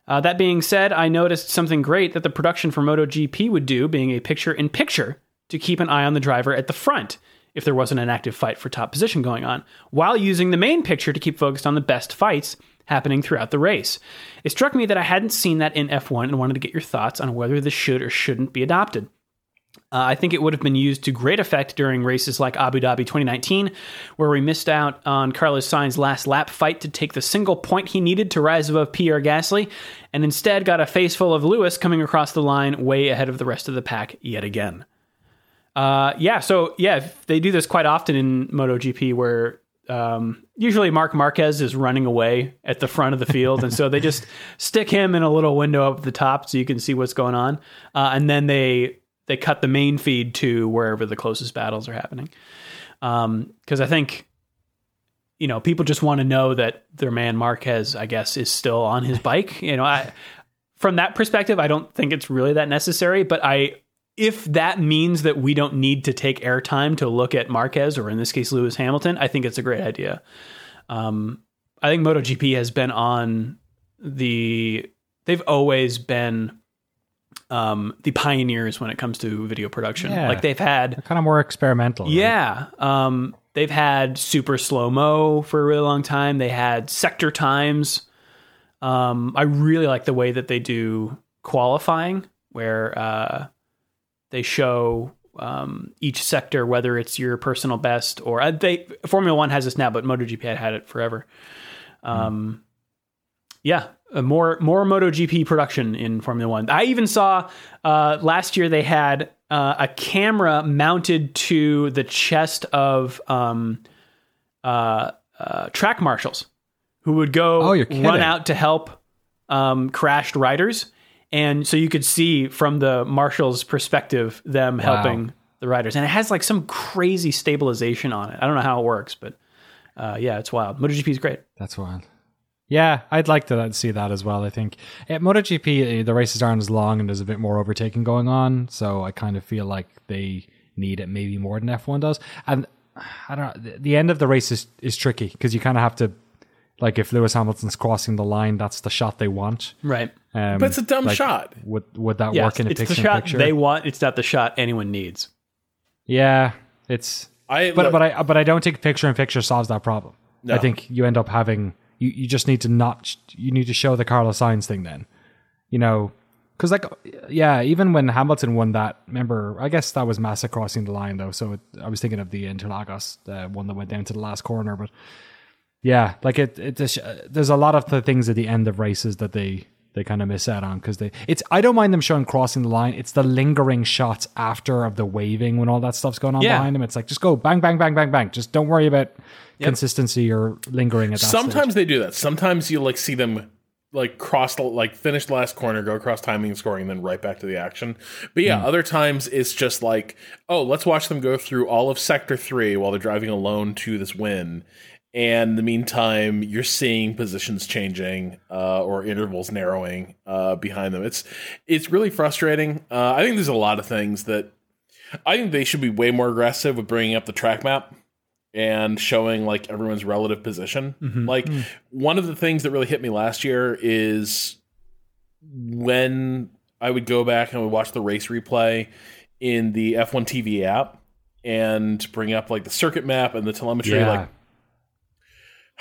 Uh, that being said, I noticed something great that the production for MotoGP would do, being a picture in picture to keep an eye on the driver at the front if there wasn't an active fight for top position going on, while using the main picture to keep focused on the best fights happening throughout the race. It struck me that I hadn't seen that in F1 and wanted to get your thoughts on whether this should or shouldn't be adopted. Uh, I think it would have been used to great effect during races like Abu Dhabi 2019, where we missed out on Carlos Sainz's last lap fight to take the single point he needed to rise above Pierre Gasly, and instead got a face full of Lewis coming across the line way ahead of the rest of the pack yet again. Uh, yeah, so yeah, they do this quite often in MotoGP, where um, usually Marc Marquez is running away at the front of the field, and so they just [laughs] stick him in a little window up at the top so you can see what's going on, uh, and then they they cut the main feed to wherever the closest battles are happening. Because um, I think, you know, people just want to know that their man Marquez, I guess, is still on his bike. You know, I, from that perspective, I don't think it's really that necessary. But I, if that means that we don't need to take airtime to look at Marquez or in this case Lewis Hamilton, I think it's a great idea. Um, I think MotoGP has been on the. They've always been um, the pioneers when it comes to video production. Yeah. Like they've had, They're kind of more experimental. right? yeah, um, they've had super slow mo for a really long time. They had sector times. Um, I really like the way that they do qualifying, where uh, they show um, each sector, whether it's your personal best or uh, they Formula One has this now, but MotoGP had had it forever. Um, yeah, uh, more more MotoGP production in Formula One. I even saw uh, last year they had uh, a camera mounted to the chest of um, uh, uh, track marshals who would go Oh, run out to help um, crashed riders, and so you could see from the marshal's perspective them helping the riders, and it has like some crazy stabilization on it. I don't know how it works, but uh, yeah, it's wild. MotoGP is great. That's wild. Yeah, I'd like to see that as well. I think at MotoGP uh, the races aren't as long and there's a bit more overtaking going on, so I kind of feel like they need it maybe more than F1 does. And I don't know, the- the end of the race is is tricky because you kind of have to like if Lewis Hamilton's crossing the line, that's the shot they want. Right. Um, But it's a dumb like, shot. Would would that Yes, work in a it's the picture in shot picture? they want. It's not the shot anyone needs. yeah, it's I but look, but I but I don't think picture in picture solves that problem. No. I think you end up having you, you just need to not you need to show the Carlos Sainz thing then, you know, because like yeah, even when Hamilton won that, remember I guess that was Massa crossing the line though, so it, I was thinking of the Interlagos uh, one that went down to the last corner, but yeah, like it, it there's- there's a lot of the things at the end of races that they they kind of miss out on because they it's I don't mind them showing crossing the line. It's the lingering shots after of the waving when all that stuff's going on Yeah. behind them. It's like just go bang bang bang bang bang. Just don't worry about consistency or lingering at that. sometimes stage. they do that. Sometimes you like see them like cross the like finish the last corner, go across timing and scoring, and then right back to the action. But yeah, hmm. other times it's just like, oh, let's watch them go through all of sector three while they're driving alone to this win. And in the meantime, you're seeing positions changing uh, or intervals narrowing uh, behind them. It's it's really frustrating. Uh, I think there's a lot of things that I think they should be way more aggressive with bringing up the track map and showing like everyone's relative position. Like one of the things that really hit me last year is when I would go back and I would watch the race replay in the F1 TV app and bring up like the circuit map and the telemetry, Yeah. like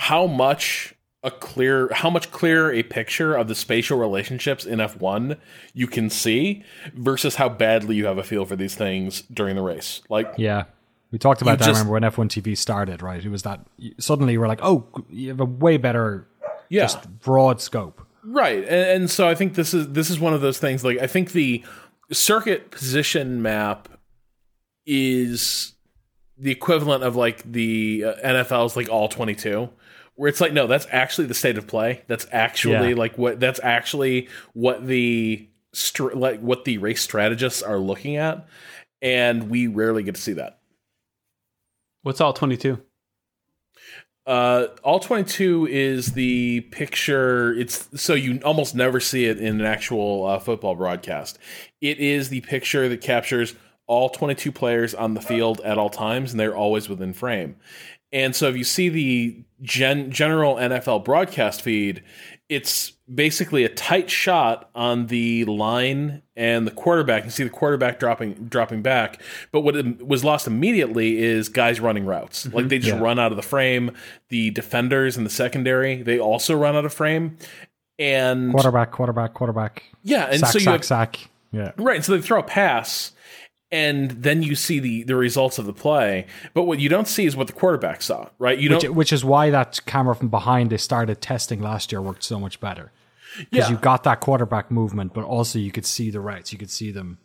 how much a clear how much clearer a picture of the spatial relationships in F1 you can see versus how badly you have a feel for these things during the race. Like Yeah. We talked about that. just- I remember when F1 TV started, right? It was that suddenly we're like, oh, you have a way better yeah. just broad scope. Right, and, and so I think this is this is one of those things. Like I think the circuit position map is the equivalent of like the uh, NFL's like all twenty two, where it's like no, that's actually the state of play. That's actually Yeah. like what that's actually what the str- like what the race strategists are looking at, and we rarely get to see that. What's all 22? Uh, all 22 is the picture. It's so you almost never see it in an actual uh, football broadcast. It is the picture that captures all 22 players on the field at all times, and they're always within frame. And so if you see the gen- general NFL broadcast feed, it's basically a tight shot on the line and the quarterback. You see the quarterback dropping dropping back, but what it was lost immediately is guys running routes. Like mm-hmm. they just Yeah. run out of the frame. The defenders in the secondary they also run out of frame. And Quarterback, quarterback, quarterback. yeah, and sack, so you sack, have, sack. Yeah. Right. So they throw a pass, and then you see the the results of the play. But what you don't see is what the quarterback saw. Right. You Which, don't. which is why that camera from behind they started testing last year worked so much better. Because Yeah. you got that quarterback movement, but also you could see the routes. You could see them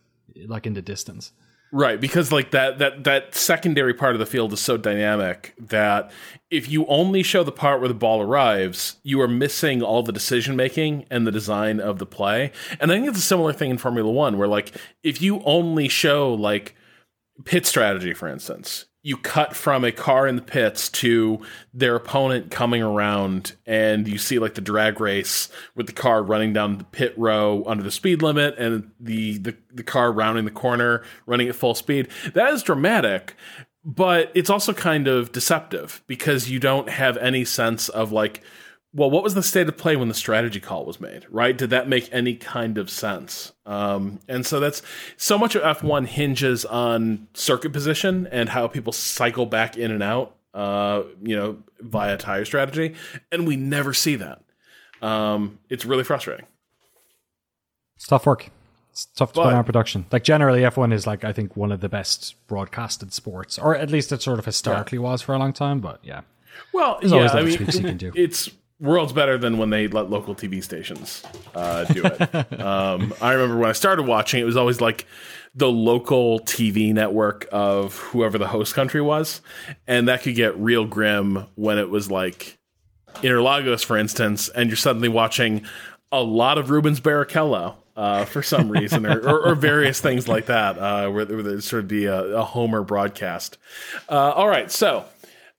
like in the distance. Right, because like that that that secondary part of the field is so dynamic that if you only show the part where the ball arrives, you are missing all the decision making and the design of the play. And I think it's a similar thing in Formula 1 where like if you only show like pit strategy for instance, you cut from a car in the pits to their opponent coming around and you see like the drag race with the car running down the pit row under the speed limit and the the, the car rounding the corner running at full speed. That is dramatic but it's also kind of deceptive because you don't have any sense of like well what was the state of play when the strategy call was made right did that make any kind of sense um, and so that's so much of f1 hinges on circuit position and how people cycle back in and out uh, you know via tire strategy and we never see that um, it's really frustrating It's tough work. It's tough to But- put on production. Like generally, F1 is like I think one of the best broadcasted sports, or at least it sort of historically was for a long time. But yeah, well There's yeah always i mean you can do. it's worlds better than when they let local tv stations uh, do it [laughs] um, i remember when i started watching it was always like the local tv network of whoever the host country was and that could get real grim when it was like interlagos for instance and you're suddenly watching a lot of rubens barrichello uh, for some reason, or, or, or various things like that, uh, where, where there'd sort of be a, a Homer broadcast. Uh, all right, so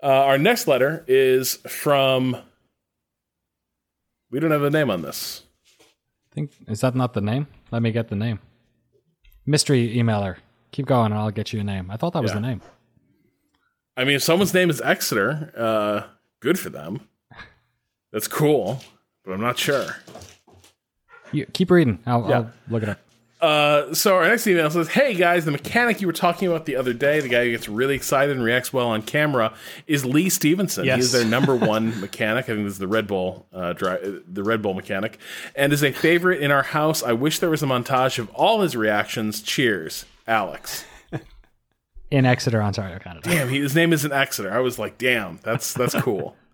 uh, our next letter is from. We don't have a name on this. I think is that not the name? Let me get the name. Mystery emailer. Keep going, and I'll get you a name. I thought that was Yeah. the name. I mean, if someone's name is Exeter, uh, good for them. That's cool, but I'm not sure. You, keep reading. I'll, Yeah. I'll look it up. Uh, so our next email says, "Hey guys, the mechanic you were talking about the other day, the guy who gets really excited and reacts well on camera, is Lee Stevenson. Yes. He is their number [laughs] one mechanic. I think this is the Red Bull, uh, dri- the Red Bull mechanic, and is a favorite in our house. I wish there was a montage of all his reactions. Cheers, Alex. In Exeter, Ontario, Canada. Damn, he, his name is in Exeter. I was like, damn, that's that's cool. [laughs]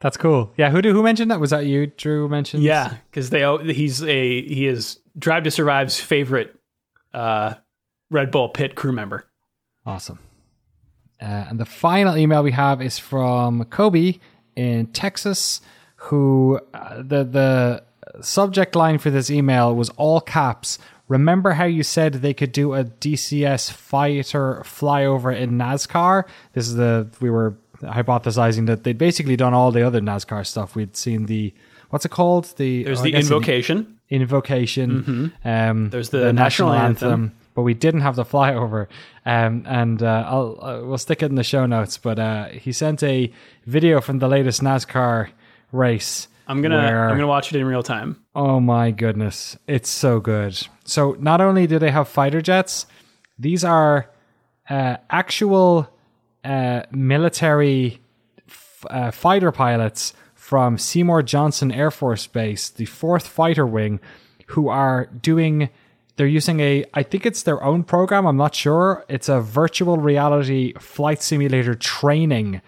That's cool. Yeah, who do, who mentioned that? Was that you, Drew? Mentioned? Yeah, because they he's a he is Drive to Survive's favorite uh, Red Bull pit crew member. Awesome. Uh, and the final email we have is from Kobe in Texas, who uh, the the subject line for this email was all caps. Remember how you said they could do a DCS fighter flyover in NASCAR? This is the we were hypothesizing that they'd basically done all the other NASCAR stuff. We'd seen the what's it called? The There's oh, the invocation. invocation. Um, There's the national anthem. but we didn't have the flyover. Um, and uh, I'll uh, we'll stick it in the show notes. But uh, he sent a video from the latest NASCAR race I'm gonna Where- I'm gonna watch it in real time. Oh my goodness, it's so good. So not only do they have fighter jets, these are uh, actual uh, military f- uh, fighter pilots from Seymour Johnson Air Force Base, the Fourth Fighter Wing, who are doing. They're using a, I think it's their own program. I'm not sure. It's a virtual reality flight simulator training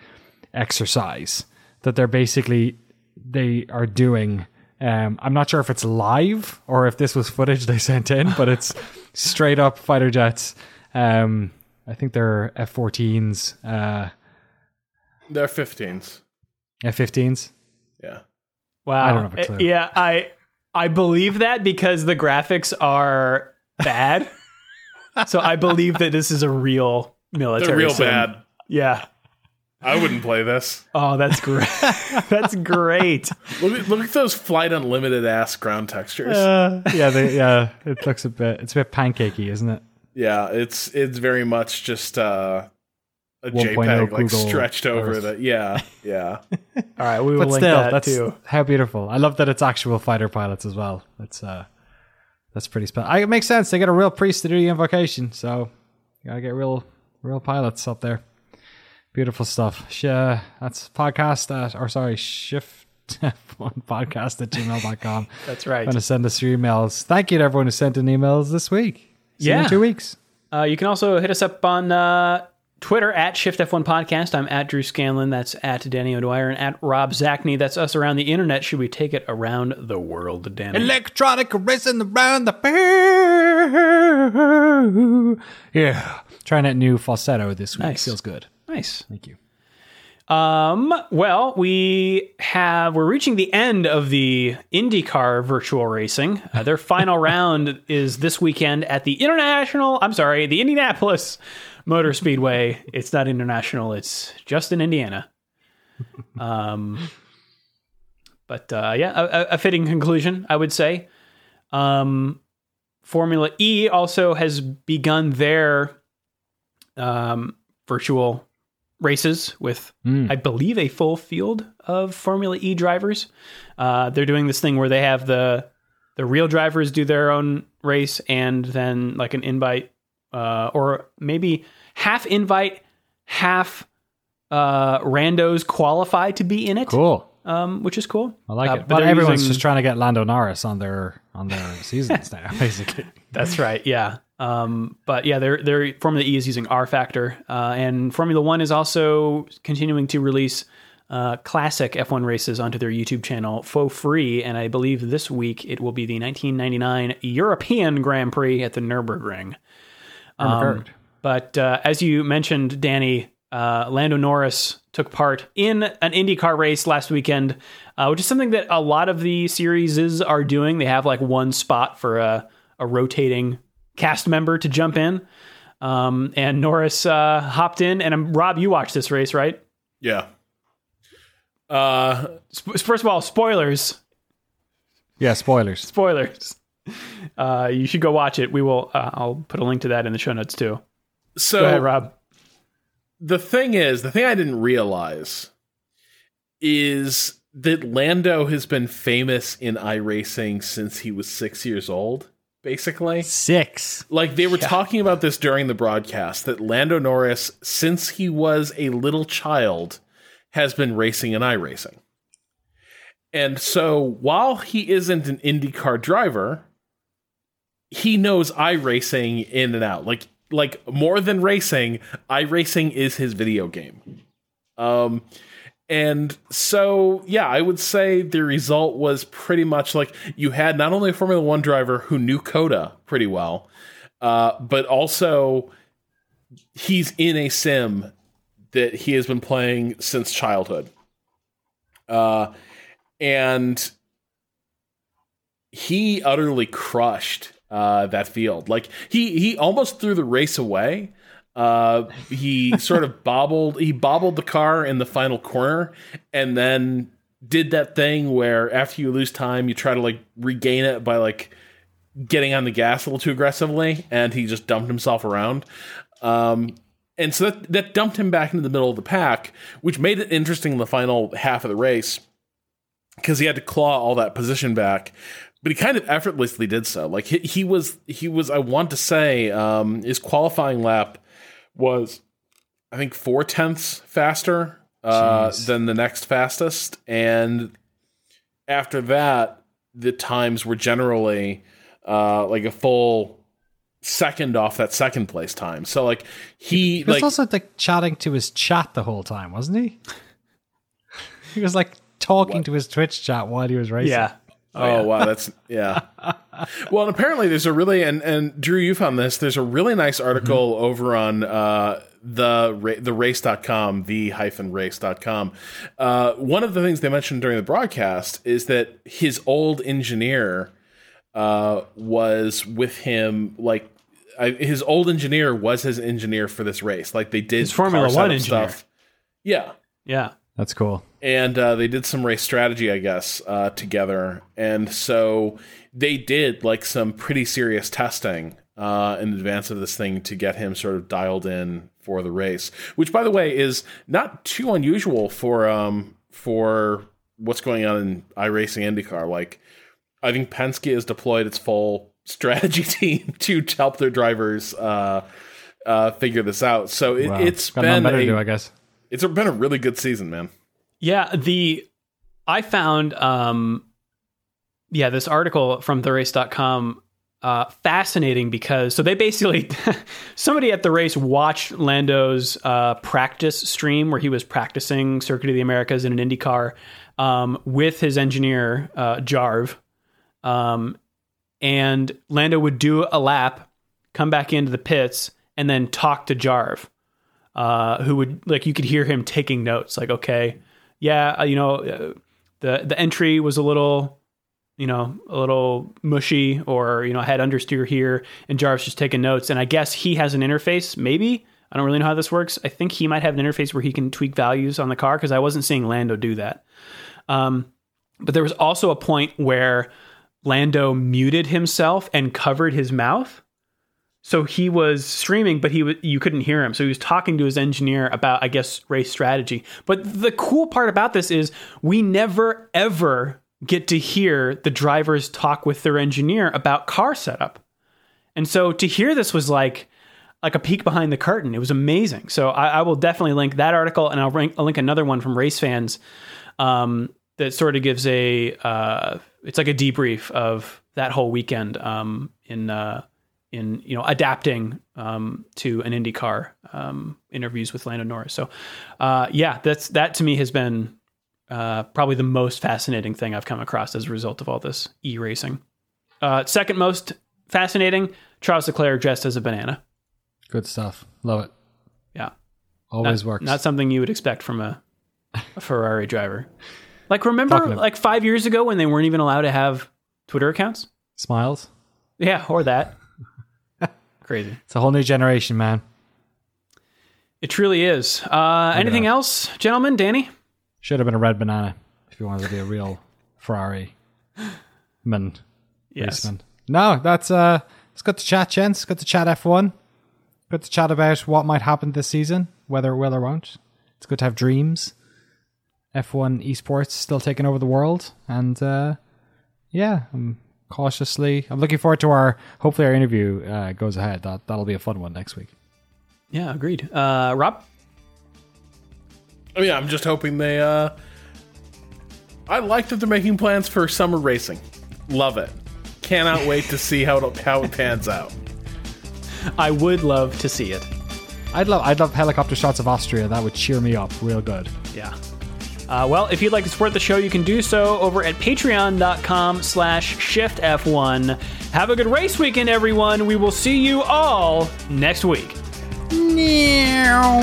exercise that they're basically they are doing. Um, I'm not sure if it's live or if this was footage they sent in, but it's [laughs] straight up fighter jets. Um, I think they're F-14s, uh, They're 15s. F-15s. Yeah. Wow. I don't have a clue. Yeah, I I believe that because the graphics are bad. so I believe that this is a real military. They're real sim. bad. Yeah. I wouldn't play this. Oh, that's great. [laughs] that's great. Look at, look at those flight unlimited ass ground textures. Uh, yeah, they, yeah. It looks a bit. It's a bit pancakey, isn't it? Yeah, it's it's very much just uh, a 1.0 JPEG like Google stretched over Earth. the yeah yeah. [laughs] All right, we will But link still, that that's too. how beautiful. I love that it's actual fighter pilots as well. That's uh, that's pretty special. It makes sense. They get a real priest to do the invocation, so you gotta get real, real pilots up there. Beautiful stuff. Sh- uh, that's podcast at, or sorry, shift [laughs] one podcast at gmail.com. That's right. Going to send us your emails. Thank you to everyone who sent in emails this week. See you in Yeah. two weeks. Uh, you can also hit us up on uh, Twitter at ShiftF1 Podcast. I'm at Drew Scanlon. That's at Danny O'Dwyer and at Rob Zacny. That's us around the internet. Should we take it around the world, Danny? Electronic racing around the fair. Yeah. Trying that new falsetto this week. Nice. Feels good. nice. Thank you. Um, well, we have we're reaching the end of the IndyCar virtual racing. Uh, their [laughs] final round is this weekend at the International. I'm sorry, the Indianapolis Motor Speedway. It's not international. It's just in Indiana. [laughs] Um, but uh, yeah, a, a- fitting conclusion, I would say. Um, Formula E also has begun their um, virtual races with, I believe, a full field of Formula E drivers. Uh, they're doing this thing where they have the the real drivers do their own race, and then like an invite, uh, or maybe half invite, half uh, randos qualify to be in it. Cool. Um, which is cool. I like Uh, it. but But everyone's using- just trying to get Lando Norris on their on their [laughs] seasons now, [laughs] basically. That's right. Yeah. Um, but yeah, they're, they're Formula E is using rFactor, uh, and Formula One is also continuing to release uh, classic F1 races onto their YouTube channel for free. And I believe this week it will be the 1999 European Grand Prix at the Nurburgring. Never Um, heard. But uh, as you mentioned, Danny, uh, Lando Norris took part in an IndyCar race last weekend, uh, which is something that a lot of the series are doing. They have like one spot for a, a rotating cast member to jump in. Um, and Norris uh, hopped in. And um, Rob, you watched this race, right? Yeah. Uh, Sp- first of all, spoilers. Yeah, spoilers. Spoilers. Uh, you should go watch it. We will. Uh, I'll put a link to that in the show notes too. so Go ahead, Rob. The thing is, the thing I didn't realize is that Lando has been famous in iRacing since he was six years old, basically. Six. Like they were talking about this during the broadcast that Lando Norris, since he was a little child, has been racing in iRacing. And so while he isn't an IndyCar driver, he knows iRacing in and out. Like like more than racing, iRacing is his video game. Um and so, yeah, I would say the result was pretty much like you had not only a Formula One driver who knew COTA pretty well, uh, but also he's in a sim that he has been playing since childhood. Uh, and he utterly crushed uh, that field. Like he he almost threw the race away. Uh, he [laughs] sort of bobbled. He bobbled the car in the final corner, and then did that thing where after you lose time, you try to like regain it by like getting on the gas a little too aggressively, and he just dumped himself around. Um, and so that that dumped him back into the middle of the pack, which made it interesting in the final half of the race because he had to claw all that position back. But he kind of effortlessly did so. Like he, he was, he was. I want to say, um, his qualifying lap was, I think, four tenths faster uh, than the next fastest, and after that, the times were generally uh, like a full second off that second place time. So like he He was like also like chatting to his chat the whole time, wasn't he? [laughs] he was like talking to his Twitch chat while he was racing. Yeah. Oh, wow, that's [laughs] yeah. well, and apparently there's a really and and Drew, you found this. There's a really nice article over on uh, the ra- the race.com, the hyphen race.com. Uh, one of the things they mentioned during the broadcast is that his old engineer uh, was with him like I, his old engineer was his engineer for this race. Like they did His Formula One setup engineer. stuff. Yeah Yeah. That's cool. And uh, they did some race strategy, I guess, uh, together. And so they did like some pretty serious testing uh, in advance of this thing to get him sort of dialed in for the race. Which, by the way, is not too unusual for um, for what's going on in iRacing IndyCar. Like, I think Penske has deployed its full [laughs] strategy team to help their drivers uh, uh, figure this out. So it, Wow. Got been better to do, a, I guess. it's been a really good season, man. Yeah, the I found um yeah, this article from therace.com uh fascinating because so they basically [laughs] somebody at the race watched Lando's uh practice stream where he was practicing Circuit of the Americas in an Indy car um with his engineer uh Jarv. Um and Lando would do a lap, come back into the pits and then talk to Jarv uh, who would like you could hear him taking notes like okay yeah uh, you know uh, the the entry was a little you know a little mushy or you know I had understeer here and Jarvis just taking notes. And I guess he has an interface maybe? I don't really know how this works. I think he might have an interface where he can tweak values on the car because I wasn't seeing Lando do that. Um, but there was also a point where Lando muted himself and covered his mouth so he was streaming, but he w- you couldn't hear him. So he was talking to his engineer about, I guess, race strategy. But the cool part about this is we never ever get to hear the drivers talk with their engineer about car setup. And so to hear this was like like a peek behind the curtain. It was amazing. So I, I will definitely link that article, and I'll, link I'll link another one from RaceFans um, that sort of gives a uh, it's like a debrief of that whole weekend um, in uh, in you know adapting um, to an IndyCar um, interviews with Lando Norris. So uh, yeah, that's that to me has been uh, probably the most fascinating thing I've come across as a result of all this e racing. Uh, second most fascinating, Charles Leclerc dressed as a banana. Good stuff. Love it. Yeah, Always not, works. Not something you would expect from a, a Ferrari driver. Like remember, like five years ago when they weren't even allowed to have Twitter accounts. Smiles. Yeah, or that. Crazy. It's a whole new generation, man. It truly is. Uh, anything else, gentlemen? Danny? Should have been a red banana if you wanted to be a real [laughs] Ferrari man. Yes. raceman. No, that's uh it's good to chat, gents. Good to chat F1. Good to chat about what might happen this season, whether it will or won't. It's good to have dreams. F1 esports still taking over the world, and uh, yeah, I'm cautiously. I'm looking forward to our. Hopefully, our interview uh, goes ahead. That that'll be a fun one next week. Yeah, agreed. Uh, Rob? Oh yeah, I'm just hoping they. uh I like that they're making plans for summer racing. Love it. Cannot wait to see how it how it pans out. I would love to see it. I'd love. I'd love helicopter shots of Austria. That would cheer me up real good. Yeah. Uh, well, if you'd like to support the show, you can do so over at patreon.com slash shiftf1. Have a good race weekend, everyone. We will see you all next week. Meow.